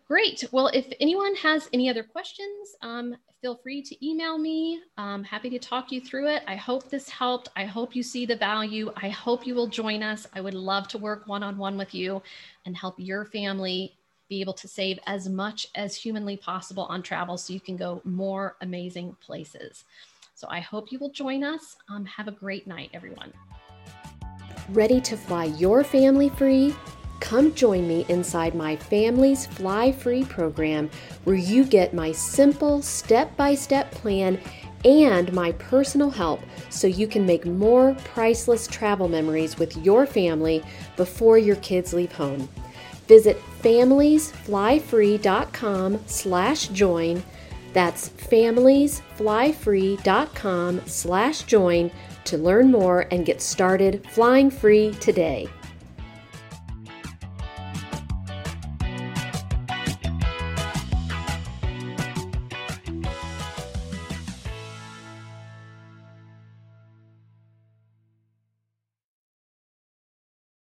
Great. Well, if anyone has any other questions, um, feel free to email me. I'm happy to talk you through it. I hope this helped. I hope you see the value. I hope you will join us. I would love to work one-on-one -on -one with you and help your family be able to save as much as humanly possible on travel so you can go more amazing places. So I hope you will join us. Um, have a great night, everyone. Ready to fly your family free? Come join me inside my Families Fly Free program, where you get my simple step by step plan and my personal help so you can make more priceless travel memories with your family before your kids leave home. Visit familiesflyfree.com slash join. That's familiesflyfree.com slash join to learn more and get started flying free today.